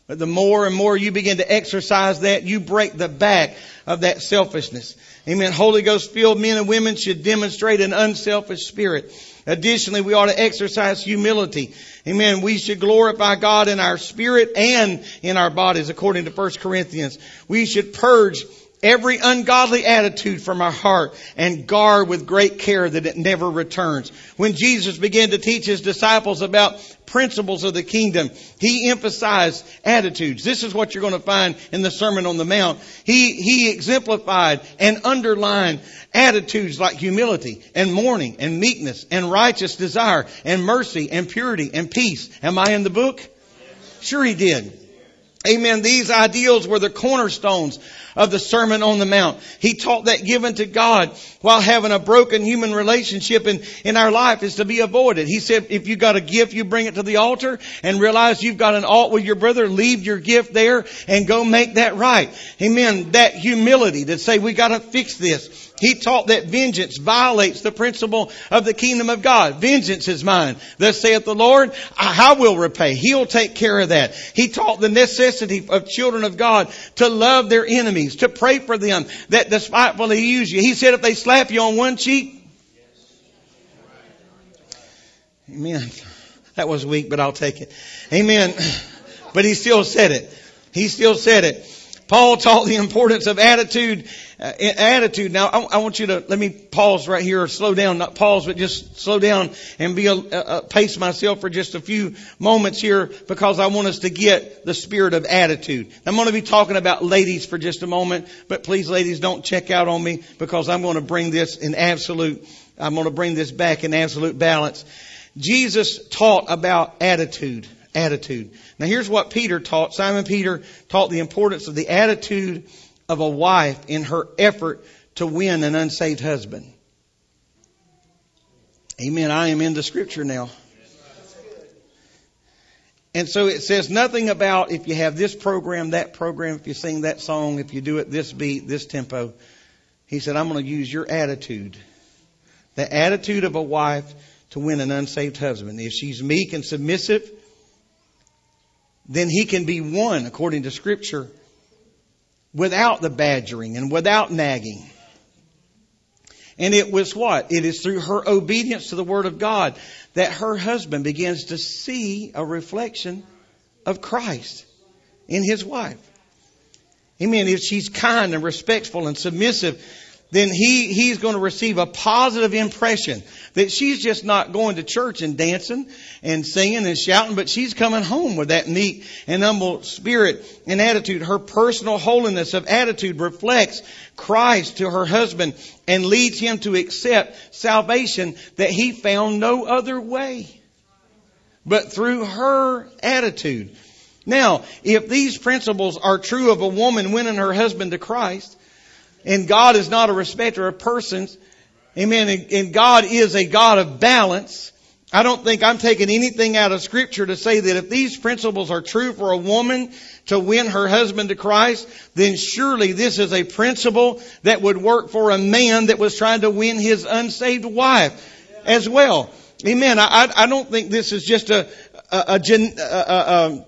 But the more and more you begin to exercise that, you break the back of that selfishness. Amen. Holy Ghost filled men and women should demonstrate an unselfish spirit. Additionally, we ought to exercise humility. Amen. We should glorify God in our spirit and in our bodies according to 1 Corinthians. We should purge every ungodly attitude from our heart and guard with great care that it never returns. When Jesus began to teach his disciples about principles of the kingdom, he emphasized attitudes. This is what you're going to find in the Sermon on the Mount. He, he exemplified and underlined attitudes like humility and mourning and meekness and righteous desire and mercy and purity and peace. Am I in the book? Sure he did. Amen. These ideals were the cornerstones of the Sermon on the Mount. He taught that giving to God while having a broken human relationship in, in our life is to be avoided. He said, if you got a gift, you bring it to the altar and realize you've got an alt with your brother, leave your gift there and go make that right. Amen. That humility to say, we gotta fix this. He taught that vengeance violates the principle of the kingdom of God. Vengeance is mine. Thus saith the Lord, I will repay. He'll take care of that. He taught the necessity of children of God to love their enemies, to pray for them that despitefully use you. He said if they slap you on one cheek, Amen. That was weak, but I'll take it. Amen. But he still said it. He still said it. Paul taught the importance of attitude Uh, attitude. Now, I, want you to let me pause right here, or slow down, not pause, but just slow down and be a, a, pace myself for just a few moments here because I want us to get the spirit of attitude. I'm going to be talking about ladies for just a moment, but please, ladies, don't check out on me because I'm going to bring this in absolute. I'm going to bring this back in absolute balance. Jesus taught about attitude. Attitude. Now, here's what Peter taught. Simon Peter taught the importance of the attitude of a wife in her effort to win an unsaved husband. Amen. I am in the scripture now. And so it says nothing about if you have this program, that program, if you sing that song, if you do it this beat, this tempo. He said, I'm going to use your attitude. The attitude of a wife to win an unsaved husband. If she's meek and submissive, then he can be won according to scripture without the badgering and without nagging. And it was what? It is through her obedience to the Word of God that her husband begins to see a reflection of Christ in his wife. Amen. If she's kind and respectful and submissive, then he, he's going to receive a positive impression that she's just not going to church and dancing and singing and shouting, but she's coming home with that meek and humble spirit and attitude. Her personal holiness of attitude reflects Christ to her husband and leads him to accept salvation that he found no other way but through her attitude. Now, if these principles are true of a woman winning her husband to Christ, and God is not a respecter of persons. Amen. And God is a God of balance. I don't think I'm taking anything out of scripture to say that if these principles are true for a woman to win her husband to Christ, then surely this is a principle that would work for a man that was trying to win his unsaved wife as well. Amen. I, I don't think this is just a, a, a, a, a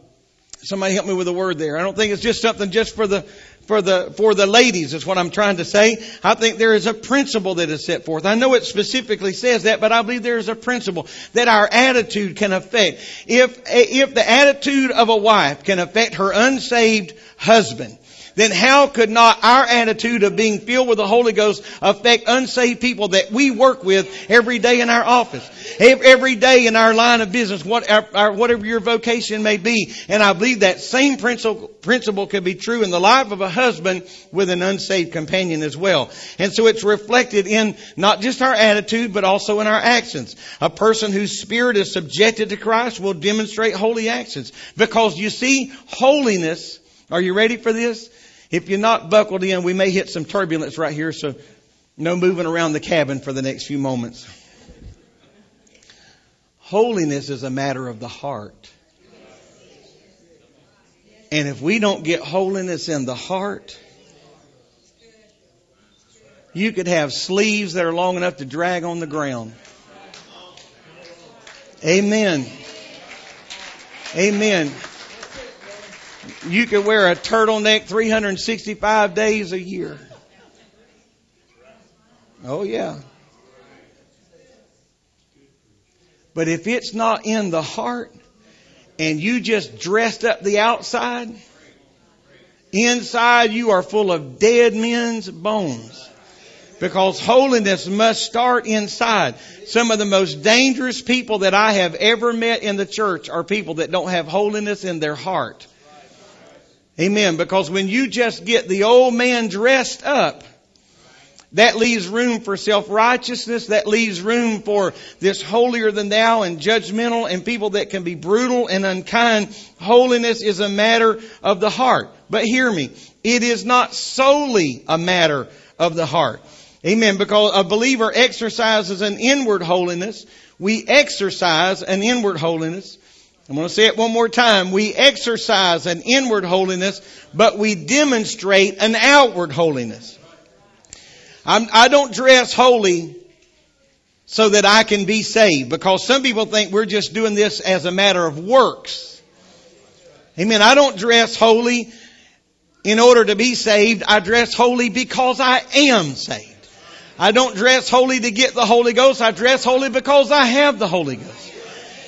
somebody help me with a word there. I don't think it's just something just for the for the, for the ladies is what I'm trying to say. I think there is a principle that is set forth. I know it specifically says that, but I believe there is a principle that our attitude can affect. If, if the attitude of a wife can affect her unsaved husband, then how could not our attitude of being filled with the Holy Ghost affect unsaved people that we work with every day in our office, every day in our line of business, whatever your vocation may be? And I believe that same principle could be true in the life of a husband with an unsaved companion as well. And so it's reflected in not just our attitude, but also in our actions. A person whose spirit is subjected to Christ will demonstrate holy actions. Because you see, holiness, are you ready for this? If you're not buckled in, we may hit some turbulence right here, so no moving around the cabin for the next few moments. Holiness is a matter of the heart. And if we don't get holiness in the heart, you could have sleeves that are long enough to drag on the ground. Amen. Amen. You can wear a turtleneck 365 days a year. Oh, yeah. But if it's not in the heart and you just dressed up the outside, inside you are full of dead men's bones. Because holiness must start inside. Some of the most dangerous people that I have ever met in the church are people that don't have holiness in their heart. Amen. Because when you just get the old man dressed up, that leaves room for self-righteousness. That leaves room for this holier than thou and judgmental and people that can be brutal and unkind. Holiness is a matter of the heart. But hear me. It is not solely a matter of the heart. Amen. Because a believer exercises an inward holiness. We exercise an inward holiness. I'm going to say it one more time. We exercise an inward holiness, but we demonstrate an outward holiness. I'm, I do not dress holy so that I can be saved because some people think we're just doing this as a matter of works. Amen. I don't dress holy in order to be saved. I dress holy because I am saved. I don't dress holy to get the Holy Ghost. I dress holy because I have the Holy Ghost.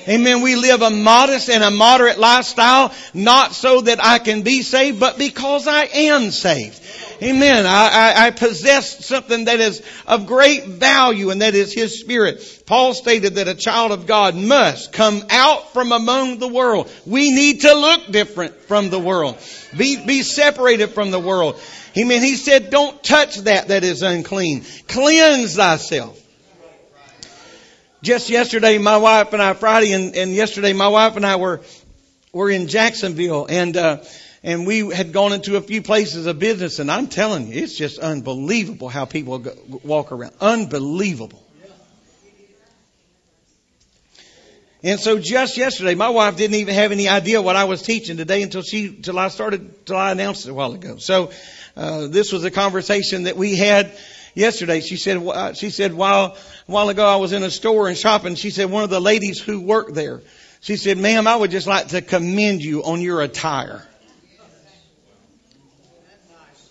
Amen. We live a modest and a moderate lifestyle, not so that I can be saved, but because I am saved. Amen. I, I, I, possess something that is of great value and that is His Spirit. Paul stated that a child of God must come out from among the world. We need to look different from the world. Be, be separated from the world. Amen. He said, don't touch that that is unclean. Cleanse thyself. Just yesterday, my wife and I, Friday and, and yesterday, my wife and I were, were in Jacksonville and, uh, and we had gone into a few places of business and I'm telling you, it's just unbelievable how people go, walk around. Unbelievable. And so just yesterday, my wife didn't even have any idea what I was teaching today until she, until I started, until I announced it a while ago. So, uh, this was a conversation that we had yesterday. She said, uh, she said, while, a while ago I was in a store and shopping, she said, one of the ladies who worked there, she said, ma'am, I would just like to commend you on your attire.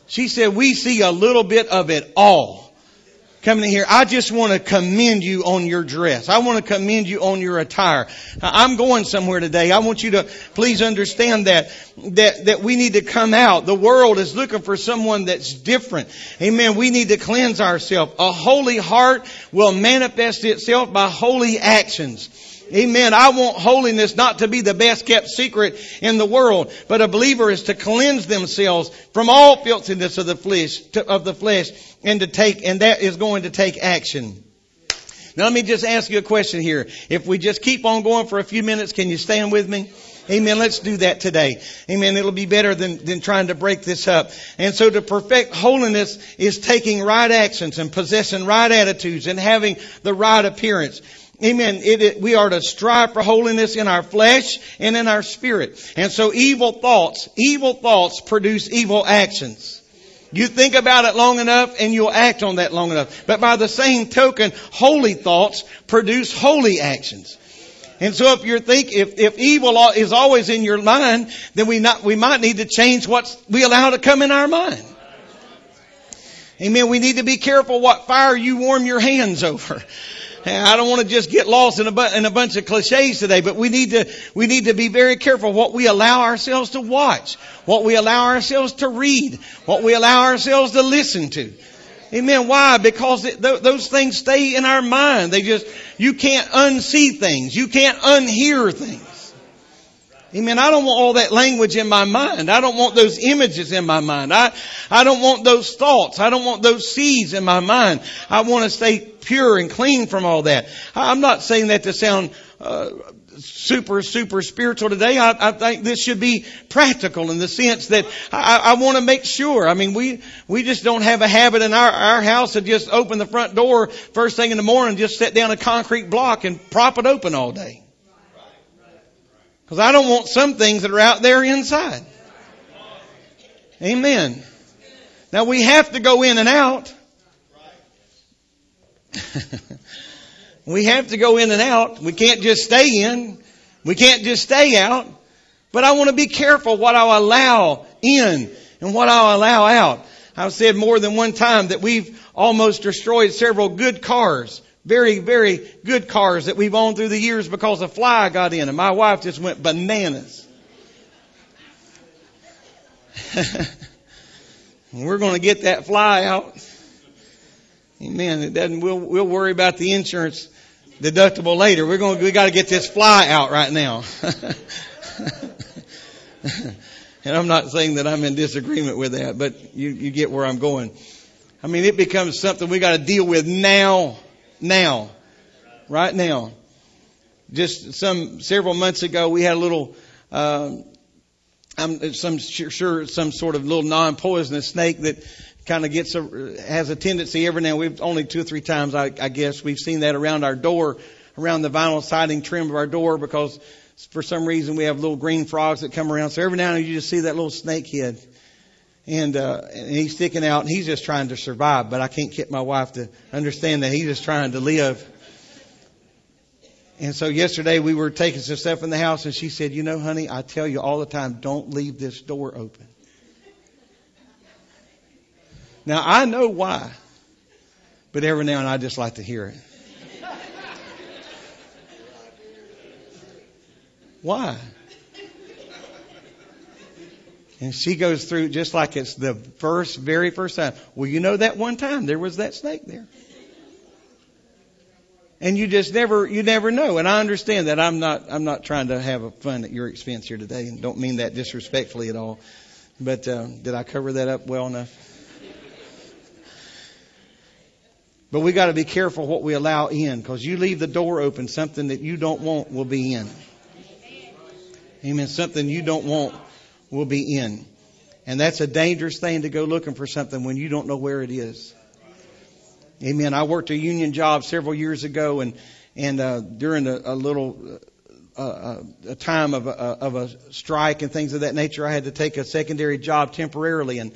She said, we see a little bit of it all. Coming in here, I just want to commend you on your dress. I want to commend you on your attire. I'm going somewhere today. I want you to please understand that, that, that we need to come out. The world is looking for someone that's different. Amen. We need to cleanse ourselves. A holy heart will manifest itself by holy actions. Amen. I want holiness not to be the best kept secret in the world, but a believer is to cleanse themselves from all filthiness of the flesh, to, of the flesh, and to take, and that is going to take action. Now let me just ask you a question here. If we just keep on going for a few minutes, can you stand with me? Amen. Let's do that today. Amen. It'll be better than, than trying to break this up. And so to perfect holiness is taking right actions and possessing right attitudes and having the right appearance. Amen. It, it, we are to strive for holiness in our flesh and in our spirit. And so evil thoughts, evil thoughts produce evil actions. You think about it long enough and you'll act on that long enough. But by the same token, holy thoughts produce holy actions. And so if you're think, if, if evil is always in your mind, then we not, we might need to change what we allow to come in our mind. Amen. We need to be careful what fire you warm your hands over. I don't want to just get lost in a, bu- in a bunch of cliches today, but we need to, we need to be very careful what we allow ourselves to watch, what we allow ourselves to read, what we allow ourselves to listen to. Amen. Why? Because th- those things stay in our mind. They just, you can't unsee things. You can't unhear things. Amen. I don't want all that language in my mind. I don't want those images in my mind. I, I don't want those thoughts. I don't want those seeds in my mind. I want to stay pure and clean from all that. I'm not saying that to sound uh, super, super spiritual today. I, I, think this should be practical in the sense that I, I want to make sure. I mean, we, we just don't have a habit in our, our house to just open the front door first thing in the morning, just set down a concrete block and prop it open all day. Because I don't want some things that are out there inside. Amen. Now we have to go in and out. we have to go in and out. We can't just stay in. We can't just stay out. But I want to be careful what I allow in and what I allow out. I've said more than one time that we've almost destroyed several good cars very, very good cars that we've owned through the years because a fly got in and my wife just went bananas. We're going to get that fly out. Amen. It doesn't, we'll, we'll worry about the insurance deductible later. We're going, we got to get this fly out right now. and I'm not saying that I'm in disagreement with that, but you, you get where I'm going. I mean, it becomes something we got to deal with now now. Right now. Just some, several months ago, we had a little, uh, I'm some sure some sort of little non-poisonous snake that kind of gets a, has a tendency every now. We've only two or three times, I, I guess, we've seen that around our door, around the vinyl siding trim of our door, because for some reason we have little green frogs that come around. So every now and then you just see that little snake head and, uh, and he's sticking out and he's just trying to survive. But I can't get my wife to understand that he's just trying to live. And so yesterday we were taking some stuff in the house and she said, you know, honey, I tell you all the time, don't leave this door open. Now I know why, but every now and I just like to hear it. Why? And she goes through just like it's the first, very first time. Well, you know that one time there was that snake there. And you just never, you never know. And I understand that I'm not, I'm not trying to have a fun at your expense here today and don't mean that disrespectfully at all. But, uh, did I cover that up well enough? But we got to be careful what we allow in because you leave the door open, something that you don't want will be in. Amen. Something you don't want will be in. And that's a dangerous thing to go looking for something when you don't know where it is. Amen. I worked a union job several years ago and, and, uh, during a, a little, uh, uh a time of a, of a strike and things of that nature, I had to take a secondary job temporarily and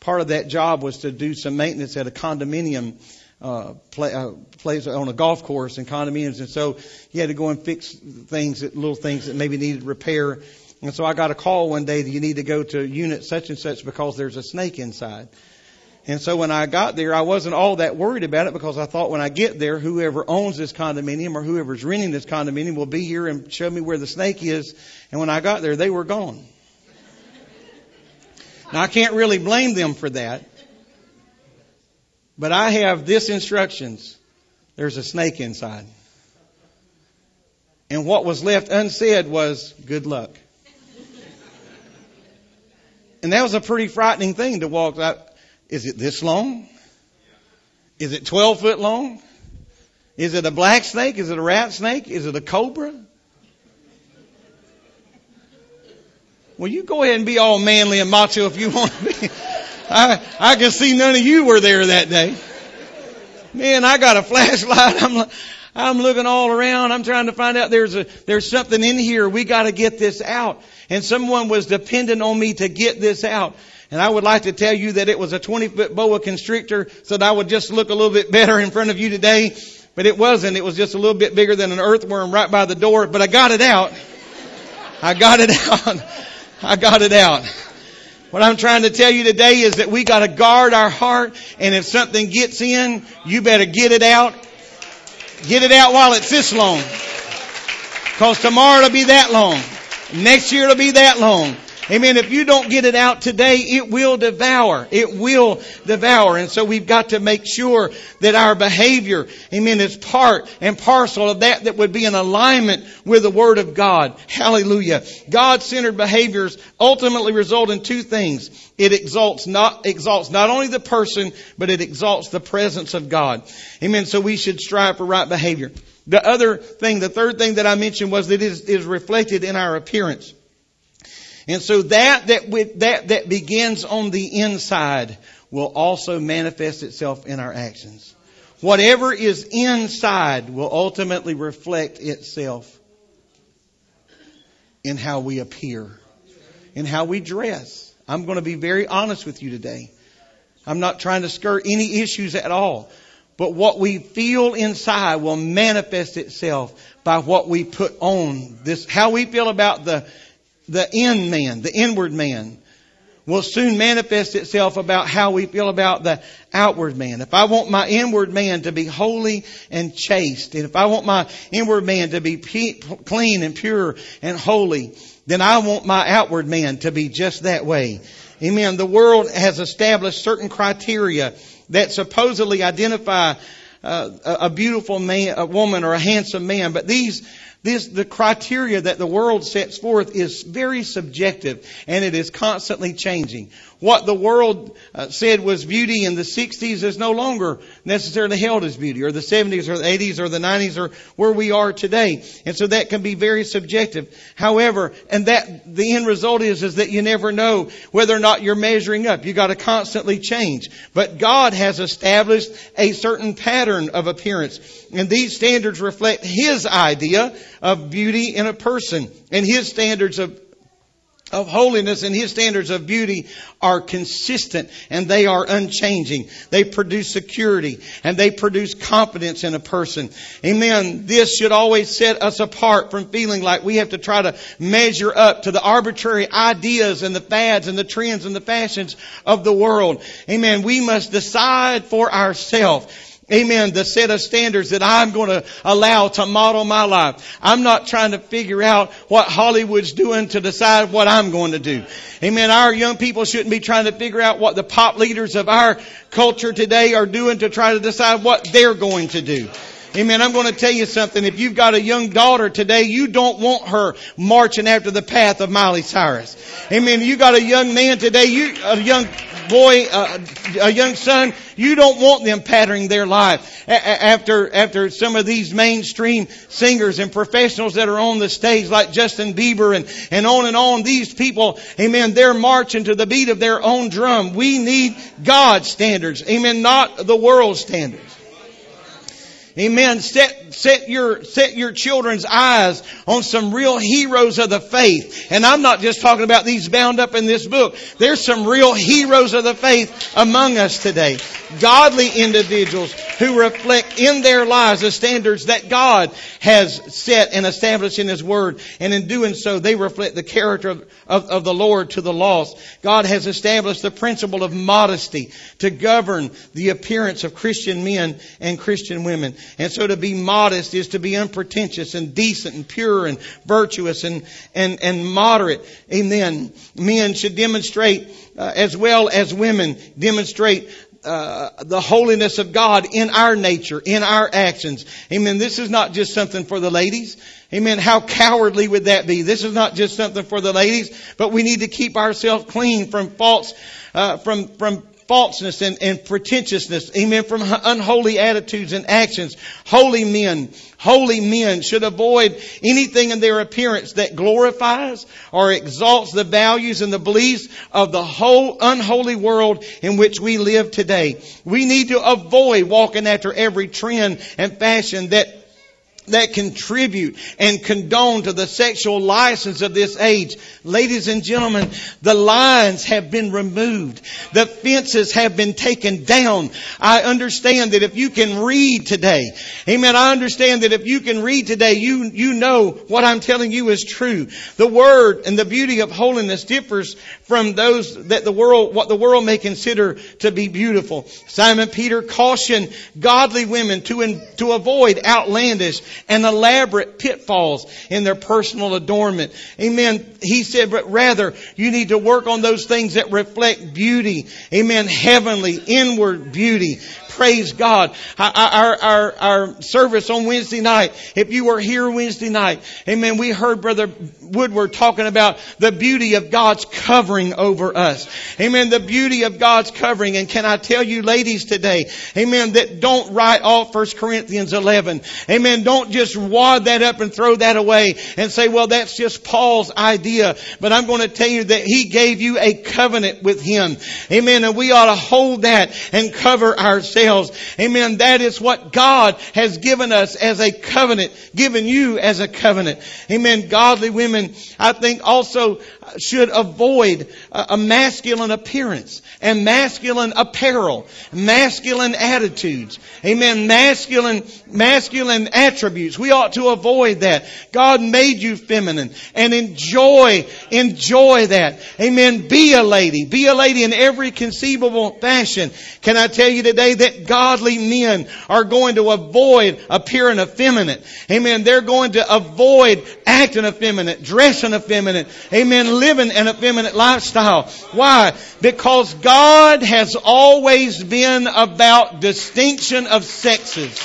part of that job was to do some maintenance at a condominium uh, play, uh, plays on a golf course and condominiums, and so you had to go and fix things, little things that maybe needed repair. And so I got a call one day that you need to go to unit such and such because there's a snake inside. And so when I got there, I wasn't all that worried about it because I thought when I get there, whoever owns this condominium or whoever's renting this condominium will be here and show me where the snake is. And when I got there, they were gone. Now I can't really blame them for that. But I have this instructions. There's a snake inside. And what was left unsaid was good luck. And that was a pretty frightening thing to walk out. Is it this long? Is it 12 foot long? Is it a black snake? Is it a rat snake? Is it a cobra? Well, you go ahead and be all manly and macho if you want to be. I, I can see none of you were there that day. Man, I got a flashlight. I'm, I'm looking all around. I'm trying to find out there's a, there's something in here. We got to get this out. And someone was dependent on me to get this out. And I would like to tell you that it was a 20 foot boa constrictor so that I would just look a little bit better in front of you today. But it wasn't. It was just a little bit bigger than an earthworm right by the door. But I got it out. I got it out. I got it out. What I'm trying to tell you today is that we got to guard our heart, and if something gets in, you better get it out. Get it out while it's this long. Cause tomorrow it'll be that long. Next year it'll be that long. Amen. If you don't get it out today, it will devour. It will devour. And so we've got to make sure that our behavior, amen, is part and parcel of that that would be in alignment with the Word of God. Hallelujah. God-centered behaviors ultimately result in two things. It exalts not, exalts not only the person, but it exalts the presence of God. Amen. So we should strive for right behavior. The other thing, the third thing that I mentioned was that it is, is reflected in our appearance. And so that that, with, that that begins on the inside will also manifest itself in our actions. Whatever is inside will ultimately reflect itself in how we appear, in how we dress. I'm going to be very honest with you today. I'm not trying to skirt any issues at all. But what we feel inside will manifest itself by what we put on. This, how we feel about the the in man, the inward man, will soon manifest itself about how we feel about the outward man. If I want my inward man to be holy and chaste, and if I want my inward man to be clean and pure and holy, then I want my outward man to be just that way. Amen. The world has established certain criteria that supposedly identify uh, a beautiful man, a woman, or a handsome man, but these this, the criteria that the world sets forth is very subjective and it is constantly changing. What the world uh, said was beauty in the 60s is no longer necessarily held as beauty, or the 70s, or the 80s, or the 90s, or where we are today. And so that can be very subjective. However, and that the end result is is that you never know whether or not you're measuring up. You got to constantly change. But God has established a certain pattern of appearance, and these standards reflect His idea of beauty in a person and His standards of of holiness and his standards of beauty are consistent and they are unchanging. They produce security and they produce confidence in a person. Amen. This should always set us apart from feeling like we have to try to measure up to the arbitrary ideas and the fads and the trends and the fashions of the world. Amen. We must decide for ourselves Amen. The set of standards that I'm going to allow to model my life. I'm not trying to figure out what Hollywood's doing to decide what I'm going to do. Amen. Our young people shouldn't be trying to figure out what the pop leaders of our culture today are doing to try to decide what they're going to do. Amen. I'm going to tell you something. If you've got a young daughter today, you don't want her marching after the path of Miley Cyrus. Amen. You got a young man today, you, a young boy, uh, a young son, you don't want them patterning their life after, after some of these mainstream singers and professionals that are on the stage like Justin Bieber and, and on and on. These people, amen, they're marching to the beat of their own drum. We need God's standards. Amen. Not the world's standards. Amen. Set set your, set your children's eyes on some real heroes of the faith. And I'm not just talking about these bound up in this book. There's some real heroes of the faith among us today. Godly individuals who reflect in their lives the standards that God has set and established in His Word. And in doing so, they reflect the character of, of, of the Lord to the lost. God has established the principle of modesty to govern the appearance of Christian men and Christian women. And so to be modest is to be unpretentious and decent and pure and virtuous and, and, and moderate. Amen. Men should demonstrate, uh, as well as women, demonstrate uh, the holiness of God in our nature, in our actions. Amen. This is not just something for the ladies. Amen. How cowardly would that be? This is not just something for the ladies, but we need to keep ourselves clean from false, uh, from from falseness and, and pretentiousness. Amen. From unholy attitudes and actions. Holy men, holy men should avoid anything in their appearance that glorifies or exalts the values and the beliefs of the whole unholy world in which we live today. We need to avoid walking after every trend and fashion that that contribute and condone to the sexual license of this age. Ladies and gentlemen, the lines have been removed. The fences have been taken down. I understand that if you can read today, amen, I understand that if you can read today, you, you know what I'm telling you is true. The word and the beauty of holiness differs from those that the world, what the world may consider to be beautiful. Simon Peter cautioned godly women to, to avoid outlandish and elaborate pitfalls in their personal adornment. Amen. He said, but rather you need to work on those things that reflect beauty. Amen. Heavenly, inward beauty. Praise God. Our, our, our service on Wednesday night, if you were here Wednesday night, amen, we heard Brother Woodward talking about the beauty of God's covering over us. Amen. The beauty of God's covering. And can I tell you ladies today, amen, that don't write off 1 Corinthians 11. Amen. Don't just wad that up and throw that away and say, well, that's just Paul's idea. But I'm going to tell you that he gave you a covenant with him. Amen. And we ought to hold that and cover ourselves ourselves. Amen. That is what God has given us as a covenant, given you as a covenant. Amen. Godly women, I think also should avoid a masculine appearance and masculine apparel, masculine attitudes. Amen. Masculine, masculine attributes. We ought to avoid that. God made you feminine and enjoy, enjoy that. Amen. Be a lady. Be a lady in every conceivable fashion. Can I tell you today that godly men are going to avoid appearing effeminate. Amen. They're going to avoid acting effeminate, dressing effeminate. Amen living an effeminate lifestyle. Why? Because God has always been about distinction of sexes.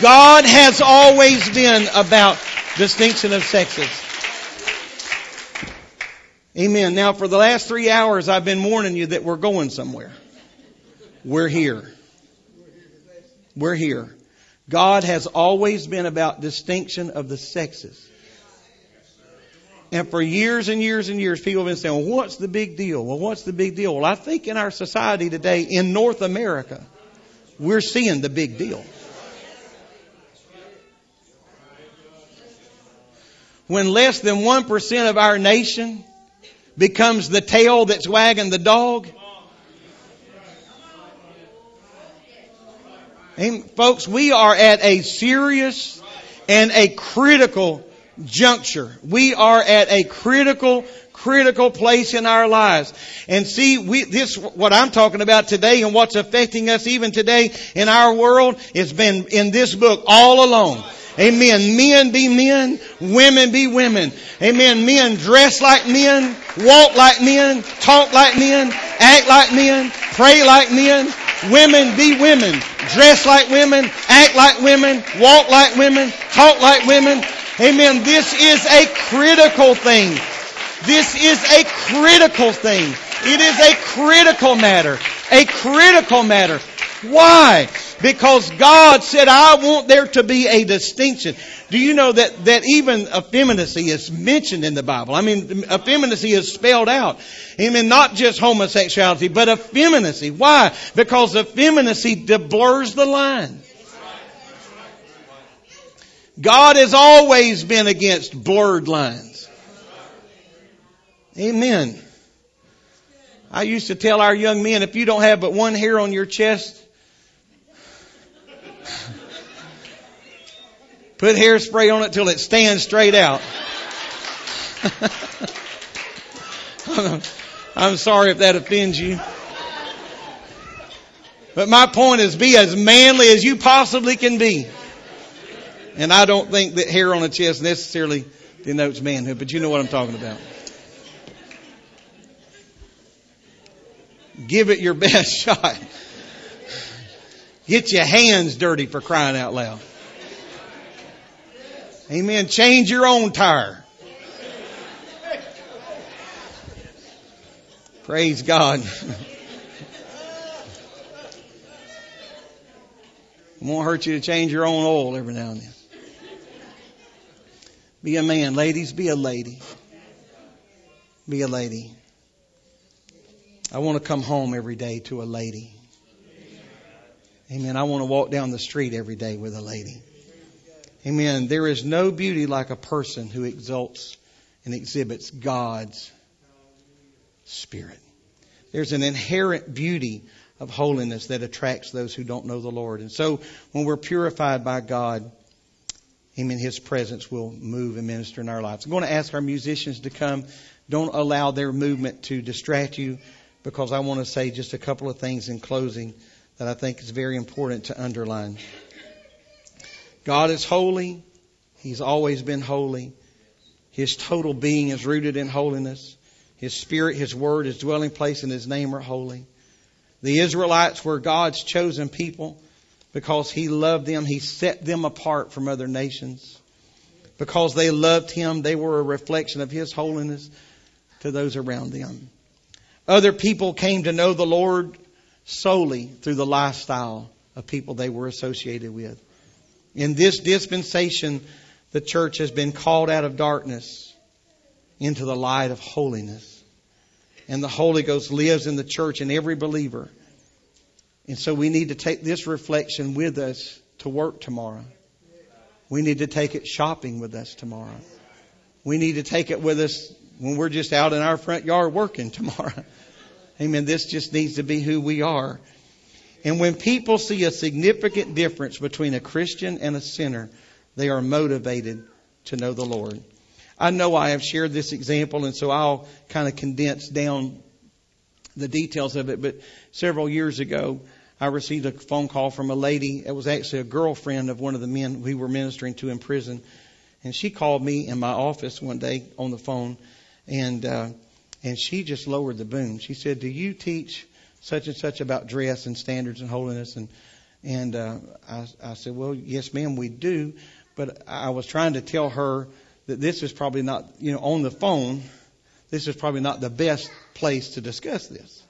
God has always been about distinction of sexes. Amen. Now for the last three hours I've been warning you that we're going somewhere. We're here. We're here. God has always been about distinction of the sexes. And for years and years and years, people have been saying, well, what's the big deal? Well, what's the big deal? Well, I think in our society today, in North America, we're seeing the big deal. When less than 1% of our nation becomes the tail that's wagging the dog, and folks, we are at a serious and a critical juncture. We are at a critical, critical place in our lives. And see, we, this, what I'm talking about today and what's affecting us even today in our world it's been in this book all along. Amen. Men be men, women be women. Amen. Men dress like men, walk like men, talk like men, act like men, pray like men. Women be women, dress like women, act like women, walk like women, talk like women. Amen. This is a critical thing. This is a critical thing. It is a critical matter. A critical matter. Why? Because God said, I want there to be a distinction. Do you know that, that even effeminacy is mentioned in the Bible? I mean, effeminacy is spelled out. Amen. Not just homosexuality, but effeminacy. Why? Because effeminacy blurs the line. God has always been against blurred lines. Amen. I used to tell our young men, if you don't have but one hair on your chest, put hairspray on it till it stands straight out. I'm sorry if that offends you. But my point is be as manly as you possibly can be. And I don't think that hair on a chest necessarily denotes manhood, but you know what I'm talking about. Give it your best shot. Get your hands dirty for crying out loud. Amen. Change your own tire. Praise God. Won't hurt you to change your own oil every now and then. Be a man. Ladies, be a lady. Be a lady. I want to come home every day to a lady. Amen. I want to walk down the street every day with a lady. Amen. There is no beauty like a person who exalts and exhibits God's Spirit. There's an inherent beauty of holiness that attracts those who don't know the Lord. And so when we're purified by God, Amen, His presence will move and minister in our lives. I'm going to ask our musicians to come. Don't allow their movement to distract you because I want to say just a couple of things in closing that I think is very important to underline. God is holy. He's always been holy. His total being is rooted in holiness. His spirit, His word, His dwelling place, and His name are holy. The Israelites were God's chosen people because He loved them. He set them apart from other nations. Because they loved Him, they were a reflection of His holiness to those around them. Other people came to know the Lord solely through the lifestyle of people they were associated with. In this dispensation, the church has been called out of darkness into the light of holiness. And the Holy Ghost lives in the church in every believer. And so we need to take this reflection with us to work tomorrow. We need to take it shopping with us tomorrow. We need to take it with us when we're just out in our front yard working tomorrow. Amen. This just needs to be who we are. And when people see a significant difference between a Christian and a sinner, they are motivated to know the Lord. I know I have shared this example, and so I'll kind of condense down the details of it. But several years ago, I received a phone call from a lady. It was actually a girlfriend of one of the men we were ministering to in prison. And she called me in my office one day on the phone, and uh, and she just lowered the boom. She said, "Do you teach such and such about dress and standards and holiness?" And and uh, I, I said, "Well, yes, ma'am, we do." But I was trying to tell her that this is probably not, you know, on the phone. This is probably not the best place to discuss this.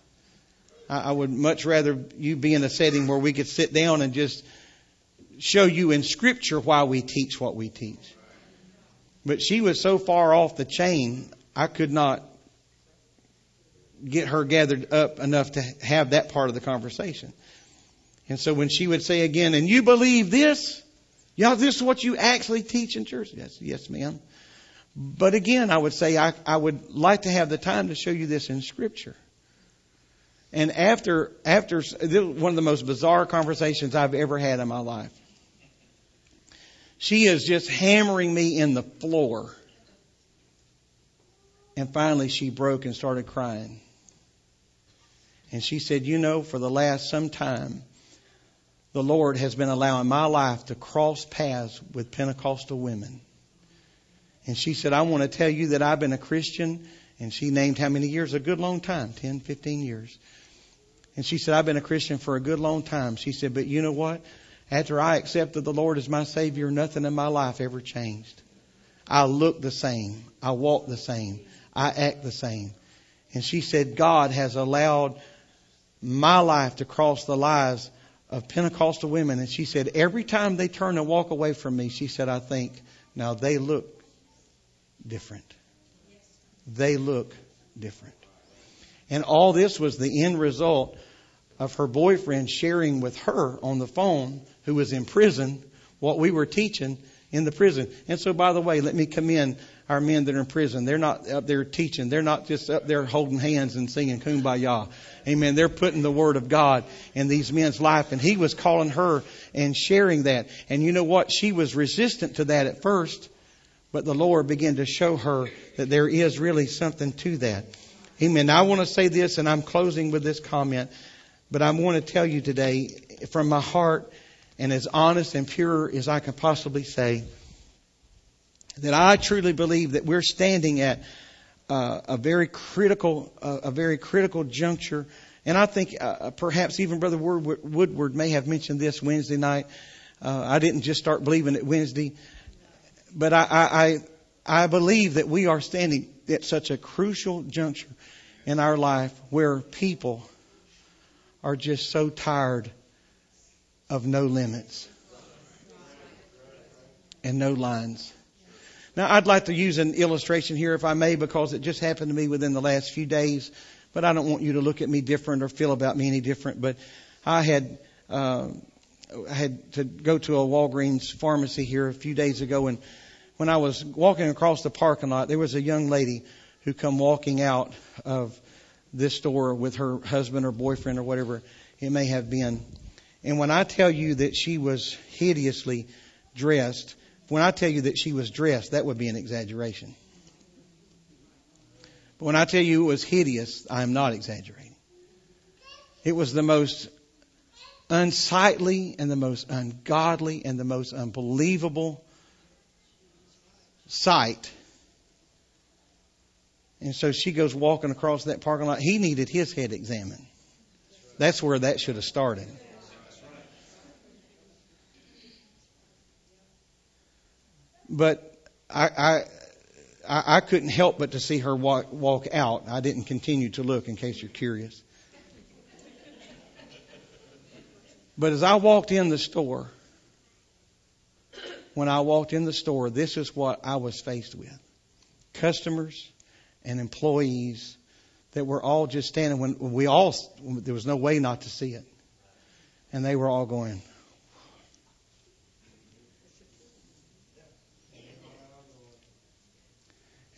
I, I would much rather you be in a setting where we could sit down and just show you in Scripture why we teach what we teach. But she was so far off the chain, I could not get her gathered up enough to have that part of the conversation. And so when she would say again, and you believe this? Yeah, this is what you actually teach in church. Yes, yes, ma'am. But again, I would say I, I would like to have the time to show you this in Scripture. And after, after one of the most bizarre conversations I've ever had in my life, she is just hammering me in the floor. And finally, she broke and started crying. And she said, You know, for the last some time, the Lord has been allowing my life to cross paths with Pentecostal women. And she said, I want to tell you that I've been a Christian. And she named how many years? A good long time 10, 15 years. And she said, I've been a Christian for a good long time. She said, But you know what? After I accepted the Lord as my Savior, nothing in my life ever changed. I look the same. I walk the same. I act the same. And she said, God has allowed my life to cross the lives of Pentecostal women. And she said, every time they turn and walk away from me, she said, I think, now they look different. They look different. And all this was the end result of her boyfriend sharing with her on the phone, who was in prison, what we were teaching. in the prison. And so, by the way, let me commend our men that are in prison. They're not up there teaching. They're not just up there holding hands and singing kumbaya. Amen. They're putting the word of God in these men's life. And he was calling her and sharing that. And you know what? She was resistant to that at first, but the Lord began to show her that there is really something to that. Amen. I want to say this, and I'm closing with this comment, but I want to tell you today from my heart and as honest and pure as I can possibly say that I truly believe that we're standing at uh, a very critical, uh, a very critical juncture. And I think uh, uh perhaps even Brother Woodward may have mentioned this Wednesday night. Uh, I didn't just start believing it Wednesday, but I, I, I believe that we are standing at such a crucial juncture in our life where people are just so tired of no limits and no lines. Now, I'd like to use an illustration here, if I may, because it just happened to me within the last few days. But I don't want you to look at me different or feel about me any different. But I had uh, I had to go to a Walgreens pharmacy here a few days ago, and when I was walking across the parking lot, there was a young lady who come walking out of this store with her husband or boyfriend or whatever it may have been. And when I tell you that she was hideously dressed, when I tell you that she was dressed, that would be an exaggeration. But when I tell you it was hideous, I am not exaggerating. It was the most unsightly and the most ungodly and the most unbelievable sight. And so she goes walking across that parking lot. He needed his head examined. That's where that should have started. But I, I, I couldn't help but to see her walk, walk out. I didn't continue to look in case you're curious. But as I walked in the store, when I walked in the store, this is what I was faced with. Customers and employees that were all just standing when we all, there was no way not to see it. And they were all going,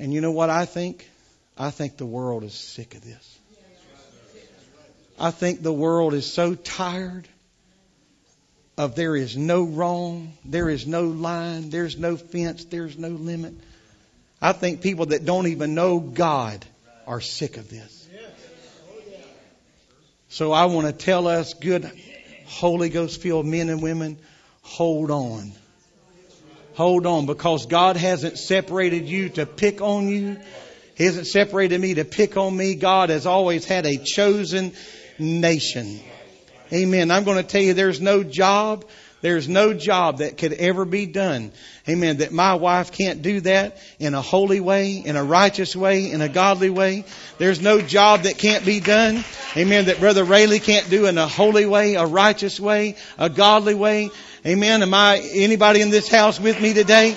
And you know what I think? I think the world is sick of this. I think the world is so tired of there is no wrong, there is no line, there's no fence, there's no limit. I think people that don't even know God are sick of this. So I want to tell us, good Holy Ghost filled men and women, hold on. Hold on, because God hasn't separated you to pick on you. He hasn't separated me to pick on me. God has always had a chosen nation. Amen. I'm going to tell you there's no job, there's no job that could ever be done. Amen. That my wife can't do that in a holy way, in a righteous way, in a godly way. There's no job that can't be done. Amen. That Brother Rayleigh can't do in a holy way, a righteous way, a godly way. Amen. Am I anybody in this house with me today?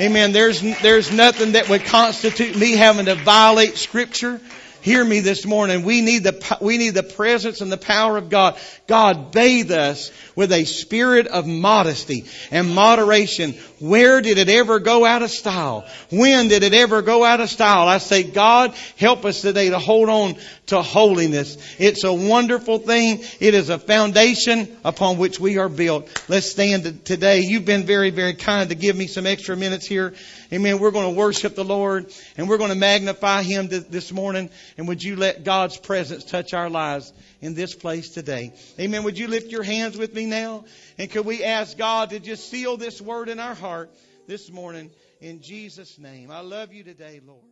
Amen. There's there's nothing that would constitute me having to violate Scripture. Hear me this morning. We need the we need the presence and the power of God. God bathe us with a spirit of modesty and moderation. Where did it ever go out of style? When did it ever go out of style? I say, God, help us today to hold on to holiness. It's a wonderful thing. It is a foundation upon which we are built. Let's stand today. You've been very, very kind to give me some extra minutes here. Amen. We're going to worship the Lord and we're going to magnify Him this morning. And would you let God's presence touch our lives in this place today? Amen. Would you lift your hands with me now? And could we ask God to just seal this word in our heart this morning in Jesus' name? I love you today, Lord.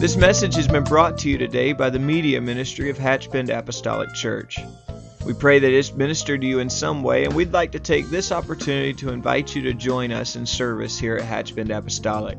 This message has been brought to you today by the Media Ministry of Hatchbend Apostolic Church. We pray that it's ministered to you in some way, and we'd like to take this opportunity to invite you to join us in service here at Hatchbend Apostolic.